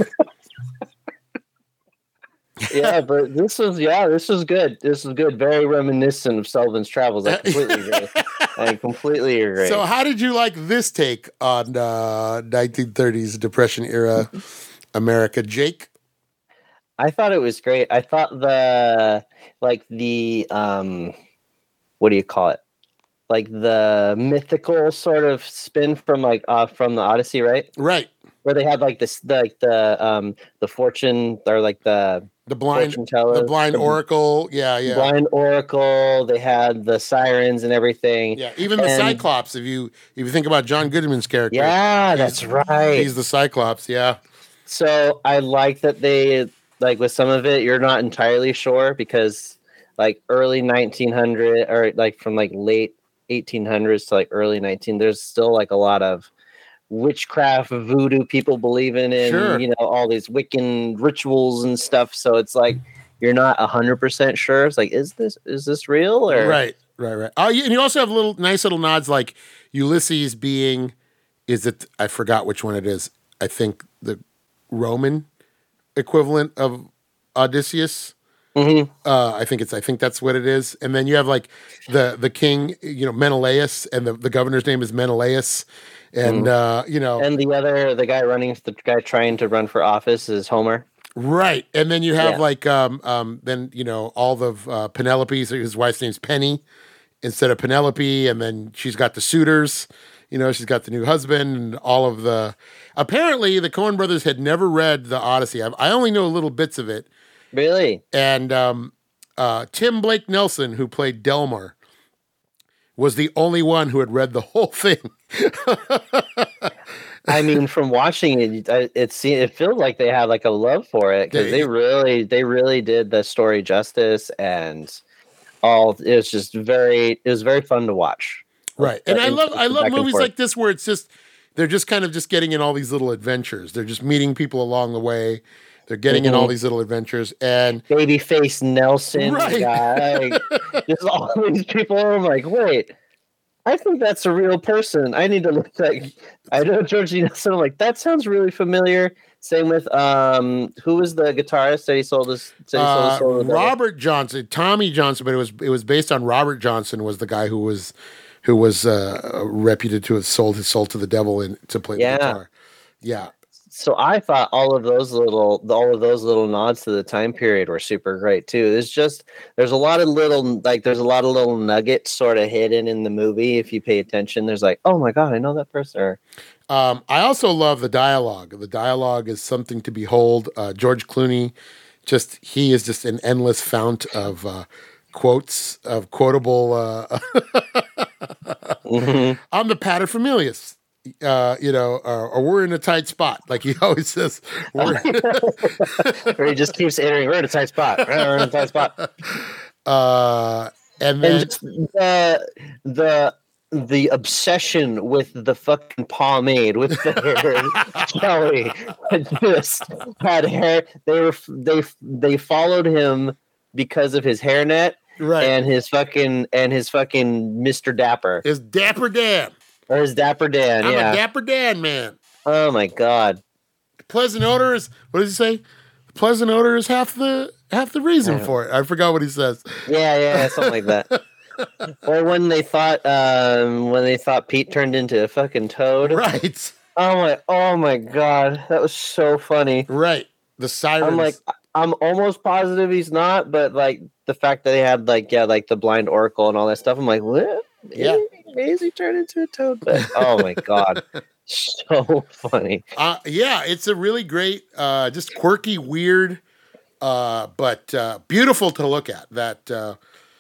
yeah. But this was, yeah, this was good. This was good. Very reminiscent of Sullivan's Travels. I completely agree. I completely agree. So, how did you like this take on uh, 1930s Depression era America, Jake? I thought it was great. I thought the like the um what do you call it? Like the mythical sort of spin from like uh from the Odyssey, right? Right, Where they had like this like the um the fortune or like the the blind, fortune teller the blind oracle. Yeah, yeah, blind oracle, they had the sirens and everything. yeah. Even the And- Cyclops. If you if you think about John Goodman's character, Yeah, that's right. he's the Cyclops. Yeah, So I like that they like with some of it you're not entirely sure because like early 1900 or like from like late 1800s to like early 19 there's still like a lot of witchcraft voodoo people believing in Sure. you know all these wiccan rituals and stuff so it's like you're not 100% sure it's like is this is this real or right, right, right. Oh, and you also have little nice little nods like Ulysses being. Is it? I forgot which one it is. I think the Roman equivalent of Odysseus. Mhm. Uh, I think it's. I think that's what it is. And then you have like the the king, you know, Menelaus, and the, the governor's name is Menelaus, and uh, you know, and the other the guy running the guy trying to run for office is homer right. And then you have Yeah. like um um then you know all the uh, Penelope's. His wife's name's Penny instead of Penelope, and then she's got the suitors. You know, she's got the new husband and all of the. Apparently, the Coen brothers had never read the Odyssey. I, I only know little bits of it. really and um, uh, Tim Blake Nelson, who played Delmar, was the only one who had read the whole thing. I mean, from watching it, it se- it feels like they had like a love for it because They- they really they really did the story justice and all. It was just very it was very fun to watch. Right. And I love I love movies like this where it's just they're just kind of just getting in all these little adventures. They're just meeting people along the way. They're getting in all Mhm. these little adventures, and Babyface Nelson Right. guy. Just all these people. I'm like, wait, I think that's a real person. I need to look like I know Georgie Nelson. I'm like, that sounds really familiar. Same with um, who was the guitarist that he sold his, he sold his uh, soul to the devil? Robert Johnson, Tommy Johnson, but it was it was based on Robert Johnson was the guy who was who was uh, reputed to have sold his soul to the devil and to play Yeah. the guitar. Yeah, So I thought all of those little all of those little nods to the time period were super great too. There's just there's a lot of little like there's a lot of little nuggets sort of hidden in the movie if you pay attention. There's like, oh my god, I know that person. Or, Um, I also love the dialogue. The dialogue is something to behold. Uh, George Clooney, just he is just an endless fount of uh, quotes of quotable. Uh, Mhm. I'm the paterfamilias. Uh, you know, or, or we're in a tight spot, like he always says. We're, or he just keeps entering. We're in a tight spot. We're in a tight spot. uh, and then And the the the obsession with the fucking pomade with the hair. Kelly just had hair. They were they they followed him because of his hairnet right and his fucking and his fucking Mr. Dapper is Dapper Dan. or his Dapper Dan. I'm yeah. a Dapper Dan man. oh my god. Pleasant odor is what does he say? Pleasant odor is half the half the reason for it. I forgot what he says. Yeah, yeah, something like that. or when they thought um when they thought Pete turned into a fucking toad. Right. Oh my oh my god. That was so funny. Right. The sirens. I'm like I'm almost positive he's not, but like the fact that they had like yeah, like the blind oracle and all that stuff, I'm like, what? Yeah. Maybe is he turned into a toad? But oh my god. So funny. uh, yeah, it's a really great, uh, just quirky, weird, uh, but uh, beautiful to look at. That uh,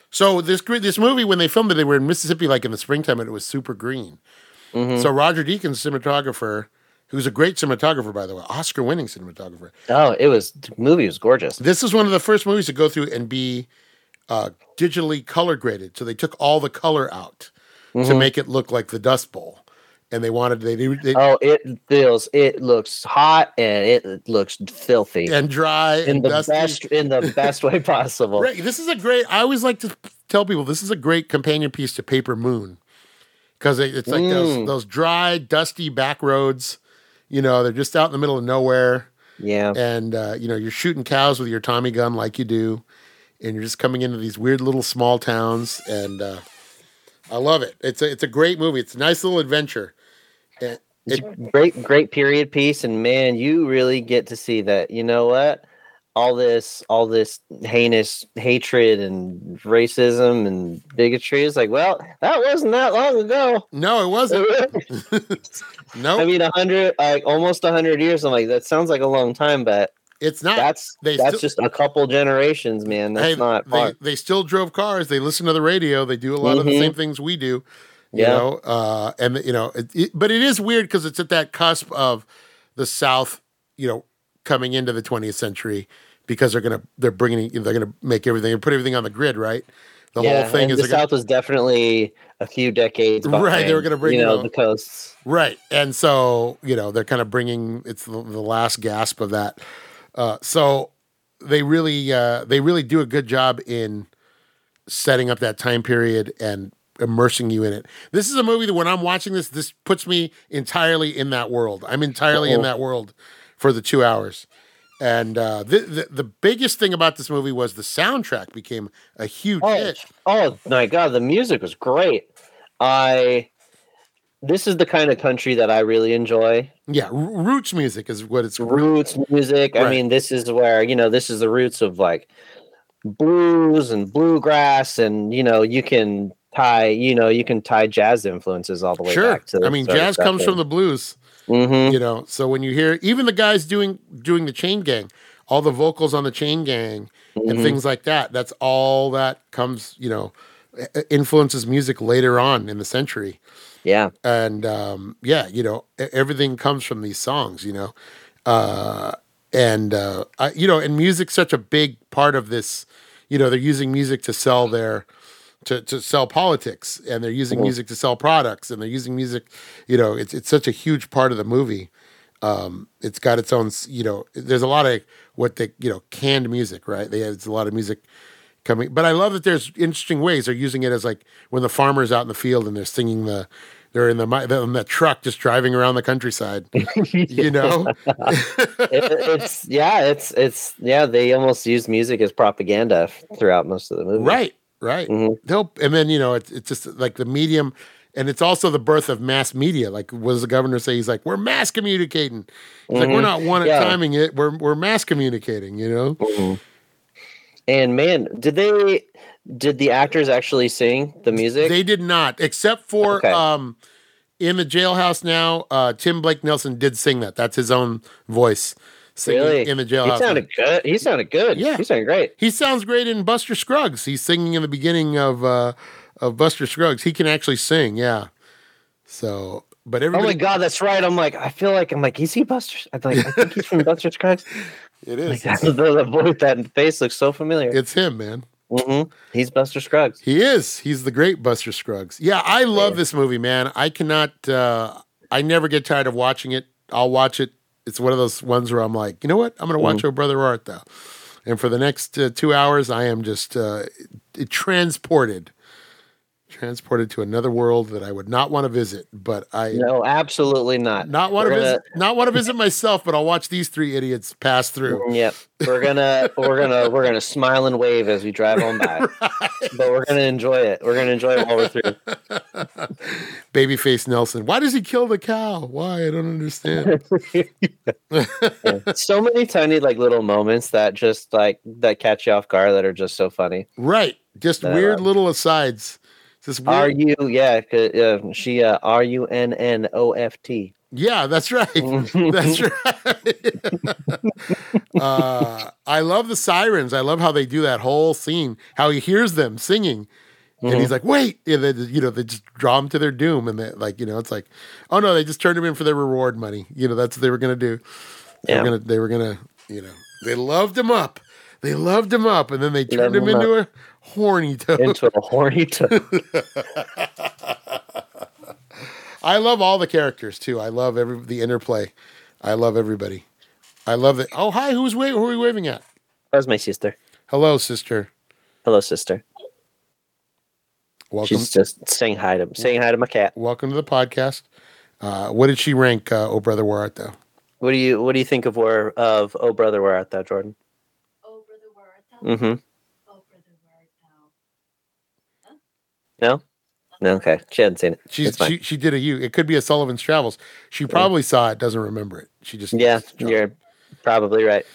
so this this movie when they filmed it, they were in Mississippi like in the springtime, and it was super green. Mhm. So Roger Deakins, cinematographer, who's a great cinematographer by the way, Oscar-winning cinematographer. Oh, it was the movie was gorgeous. This is one of the first movies to go through and be uh, digitally color graded. So they took all the color out to Mhm. make it look like the Dust Bowl, and they wanted they, they, they Oh, it feels it looks hot and it looks filthy and dry in and the dusty. best in the best way possible. Right. This is a great. I always like to tell people this is a great companion piece to Paper Moon because it, it's like those Mm. those dry, dusty back roads. You know, they're just out in the middle of nowhere, Yeah. and uh, you know you're shooting cows with your Tommy gun like you do, and you're just coming into these weird little small towns, and uh, I love it. It's a it's a great movie. It's a nice little adventure. And It's a great, great period piece, and man, you really get to see that. You know what? All this, all this heinous hatred and racism and bigotry is like, well, that wasn't that long ago. no, it wasn't. No, I mean, a hundred, like almost a hundred years. I'm like, that sounds like a long time, but it's not. that's they that's still- just a couple generations, man. That's hey, not they, they still drove cars. They listen to the radio. They do a lot of the Mhm. same things we do. You Yeah. know, uh, and you know, it, it- but it is weird because it's at that cusp of the South, you know, coming into the 20th century because they're gonna they're bringing they're gonna make everything and put everything on the grid, right? The yeah, whole thing is the they're gonna- South was definitely a few decades Right, they were gonna bring, you know know- the coasts. Right. And so, you know, they're kind of bringing it's the, the last gasp of that. Uh, so they really uh, they really do a good job in setting up that time period and immersing you in it. This is a movie that when I'm watching this, this puts me entirely in that world. I'm entirely in Uh-oh. that world for the two hours. And uh, the, the the biggest thing about this movie was the soundtrack became a huge Oh, hit. oh my god, the music was great. I this is the kind of country that I really enjoy. Yeah, roots music is what it's. Roots music. I mean, this is where, you know, this is the roots of like blues and bluegrass and you know, you can tie, you know, you can tie jazz influences all the way Sure. back to I mean, jazz comes from the blues. Hmm you know so when you hear even the guys doing doing the chain gang all the vocals on the chain gang and Mhm. things like that that's all that comes you know influences music later on in the century Yeah. and um yeah you know everything comes from these songs you know uh and uh I, you know and music's such a big part of this you know they're using music to sell their to, to sell politics and they're using Mhm. music to sell products and they're using music you know it's it's such a huge part of the movie um it's got its own you know there's a lot of what they you know canned music right they it's a lot of music coming but i love that there's interesting ways they're using it as like when the farmer's out in the field and they're singing the they're in the in the truck just driving around the countryside you know It- it's yeah, it's it's yeah. They almost use music as propaganda throughout most of the movie. right right Mhm. they'll and then you know it's, it's just like the medium and it's also the birth of mass media like what does the governor say he's like we're mass communicating he's like we're Mhm. not one at Yeah. timing it we're, we're mass communicating you know Mhm. And man, did they did the actors actually sing the music? they did not except for Okay. um in the jailhouse now uh tim blake nelson did sing that that's his own voice singing really? in the jailhouse. he sounded good. He sounded good. Yeah. he sounded great. he sounds great in buster scruggs he's singing in the beginning of uh of buster scruggs he can actually sing yeah so but Oh my god, that's right. I'm like, I feel like I'm like, is he Buster? I'm like, I think he's from Buster Scruggs. It is. Like, that, the, voice, that face looks so familiar. it's him man hmm He's Buster Scruggs. He is. He's the great Buster Scruggs. Yeah, I love Yeah. this movie, man. I cannot. uh I never get tired of watching it. I'll watch it. It's one of those ones where I'm like, you know what? I'm going to watch Mm-hmm. Oh Brother Art Thou, and for the next uh, two hours, I am just uh, transported, transported to another world that I would not want to visit. But I No, absolutely not. not want to We're visit. Not want to visit myself. But I'll watch these three idiots pass through. Mm, yep. We're gonna we're gonna we're gonna smile and wave as we drive on by. But we're gonna enjoy it. We're gonna enjoy it while we're through. Babyface Nelson. Why does he kill the cow? Why? I don't understand. So many tiny like little moments that just like that catch you off guard that are just so funny. Right. Just weird little asides. Are weird. you yeah, uh, she uh R U N N O F T. yeah, that's right. That's right. uh, I love the sirens. I love how they do that whole scene. How he hears them singing, and Mm-hmm. he's like, "Wait!" And they, you know, they just draw him to their doom, and they like, you know, it's like, "Oh no!" They just turned him in for their reward money. You know, that's what they were gonna do. They Yeah. were gonna. They were gonna. You know, they loved him up. They loved him up, and then they turned him him into a horny toad. Into a horny toad. I love all the characters too. I love every the interplay. I love everybody. I love it. Oh, hi. Who's wa- who are we waving at? That was my sister. Hello, sister. Hello, sister. Welcome. She's just saying hi to saying hi to my cat. welcome to the podcast. Uh, what did she rank? Uh, oh, brother, where art thou? What do you what do you think of where of Oh Brother Where Art Thou, Jordan? Oh, brother, where art thou? Mm-hmm. Oh, brother, where art thou? No? No, okay. She hadn't seen it. She's she she did a U. It could be a Sullivan's Travels. She probably saw it, doesn't remember it. She just Yeah, you're probably right.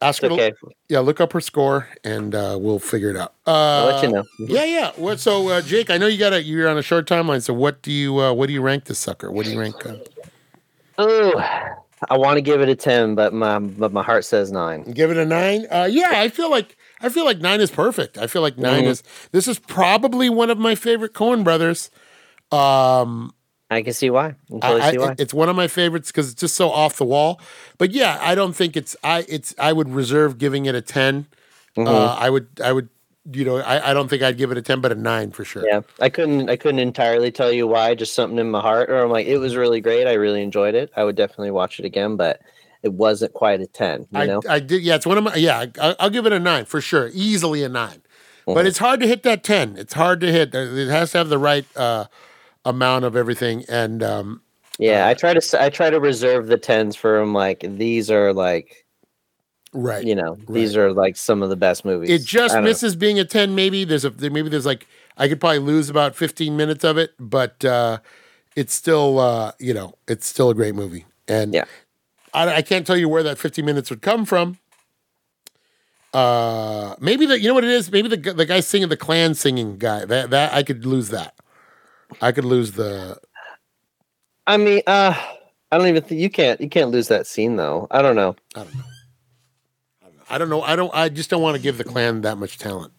ask It's her. okay. Yeah, look up her score and uh, we'll figure it out. Uh, I'll let you know. Yeah, yeah. What? So, uh, Jake, I know you got a. You're on a short timeline. So, what do you uh, what do you rank this sucker? What do you rank? Uh, Oh, I want to give it a ten, but my but my heart says nine. Give it a nine. Uh, yeah, I feel like I feel like nine is perfect. I feel like 9 Mhm. is. This is probably one of my favorite Coen brothers. Um, I can see why. I totally I, see why. it's one of my favorites because it's just so off the wall. But yeah, I don't think it's. I it's. I would reserve giving it a 10 Mhm. Uh, I would. I would. You know, I, I don't think I'd give it a ten, but a nine for sure. yeah, I couldn't I couldn't entirely tell you why. Just something in my heart, or I'm like, it was really great. I really enjoyed it. I would definitely watch it again, but it wasn't quite a ten. You I, know, I did. Yeah, it's one of my. Yeah, I, I'll give it a nine for sure. Easily a 9 But Mhm. it's hard to hit that ten. It's hard to hit. It has to have the right uh, amount of everything. And um, yeah. I try to i try to reserve the tens for them. Like these are like right, you know these are like some of the best movies. it just don't know. misses being a ten. Maybe there's a maybe there's like I could probably lose about fifteen minutes of it, but uh, it's still uh, you know it's still a great movie. And Yeah. I, I can't tell you where that fifteen minutes would come from. Uh, maybe the you know what it is. Maybe the the guy singing the Klan singing guy that that I could lose that. I could lose the I mean, uh, I don't even think you can't you can't lose that scene though. I don't know. I don't know. I don't know. I don't. I just don't want to give the Klan that much talent.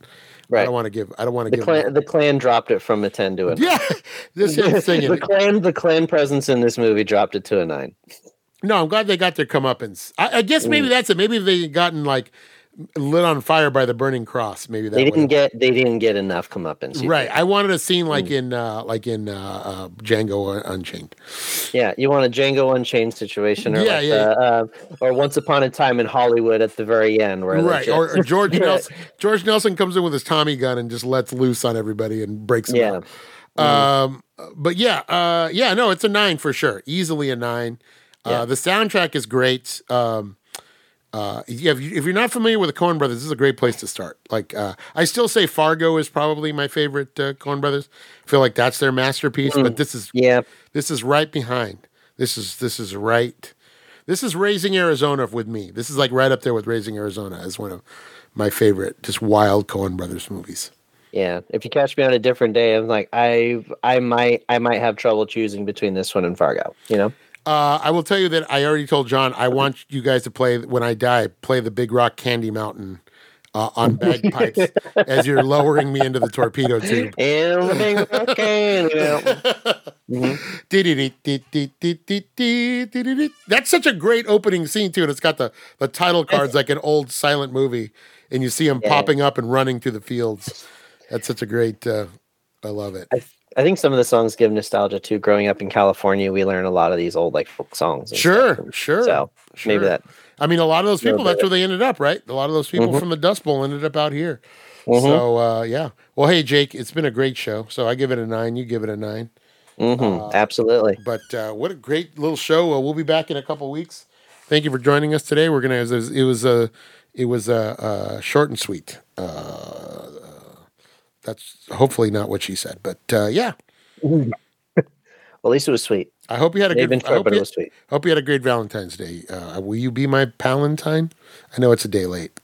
Right. I don't want to give. I don't want to The give. Klan the Klan dropped it from a ten to a yeah, just him singing. the Klan the Klan presence in this movie dropped it to a nine. No, I'm glad they got their comeuppance. I, I guess Mm. maybe that's it. Maybe they gotten like lit on fire by the burning cross. Maybe that They didn't get they didn't get enough comeuppance. right. think. I wanted a scene like Mm. in uh, like in uh, uh, Django Unchained. Yeah, you want a Django Unchained situation, or Yeah, like yeah. the, uh, or Once Upon a Time in Hollywood at the very end, where Right. Or, just- or George Yeah. Nelson. George Nelson comes in with his Tommy gun and just lets loose on everybody and breaks them Yeah. up. Um, but yeah, uh, yeah, no, it's a nine for sure. Easily a nine. Uh, the soundtrack is great. Um, uh, yeah, if, you, if you're not familiar with the Coen Brothers, this is a great place to start. Like, uh, I still say Fargo is probably my favorite uh, Coen Brothers. I feel like that's their masterpiece. But this is Yeah, this is right behind. This is this is right. This is Raising Arizona with me. This is like right up there with Raising Arizona as one of my favorite, just wild Coen Brothers movies. yeah. If you catch me on a different day, I'm like, I I might I might have trouble choosing between this one and Fargo. You know. Uh, I will tell you that I already told John I want you guys to play when I die. Play the Big Rock Candy Mountain uh, on bagpipes as you're lowering me into the torpedo tube. Big rocket, you know. That's such a great opening scene too, and it's got the the title cards like an old silent movie, and you see them Yeah. popping up and running through the fields. That's such a great. Uh, I love it. I, I think some of the songs give nostalgia too. Growing up in California, we learn a lot of these old like folk songs. Sure, stuff. sure, So sure. maybe that. I mean, a lot of those people. That's where they ended up, right? A lot of those people Mhm. from the Dust Bowl ended up out here. Mhm. So uh, yeah. Well, hey Jake, it's been a great show. So I give it a nine. You give it a nine. Mhm, Uh, absolutely. But uh, what a great little show. Uh, we'll be back in a couple weeks. Thank you for joining us today. We're gonna. It was. It was a. It was a, uh short and sweet. That's hopefully not what she said, but uh, yeah. Well, at least it was sweet. I hope you had a They've good. been I hope but you, it was sweet. hope you had a great Valentine's Day. Uh, will you be my Palantine? I know it's a day late.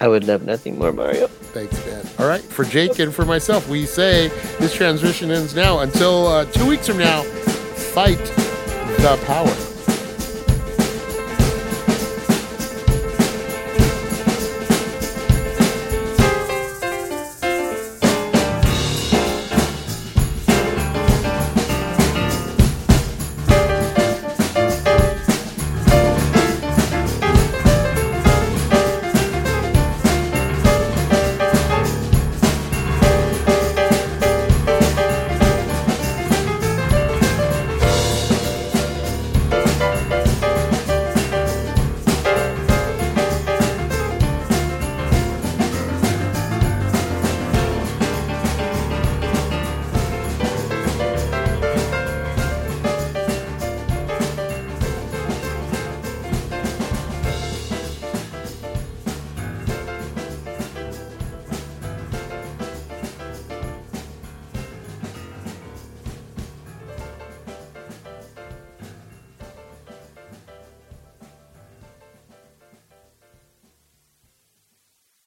I would love nothing more, Mario. Thanks, man. All right, for Jake and for myself, we say this transmission ends now. Until uh, two weeks from now, fight the power.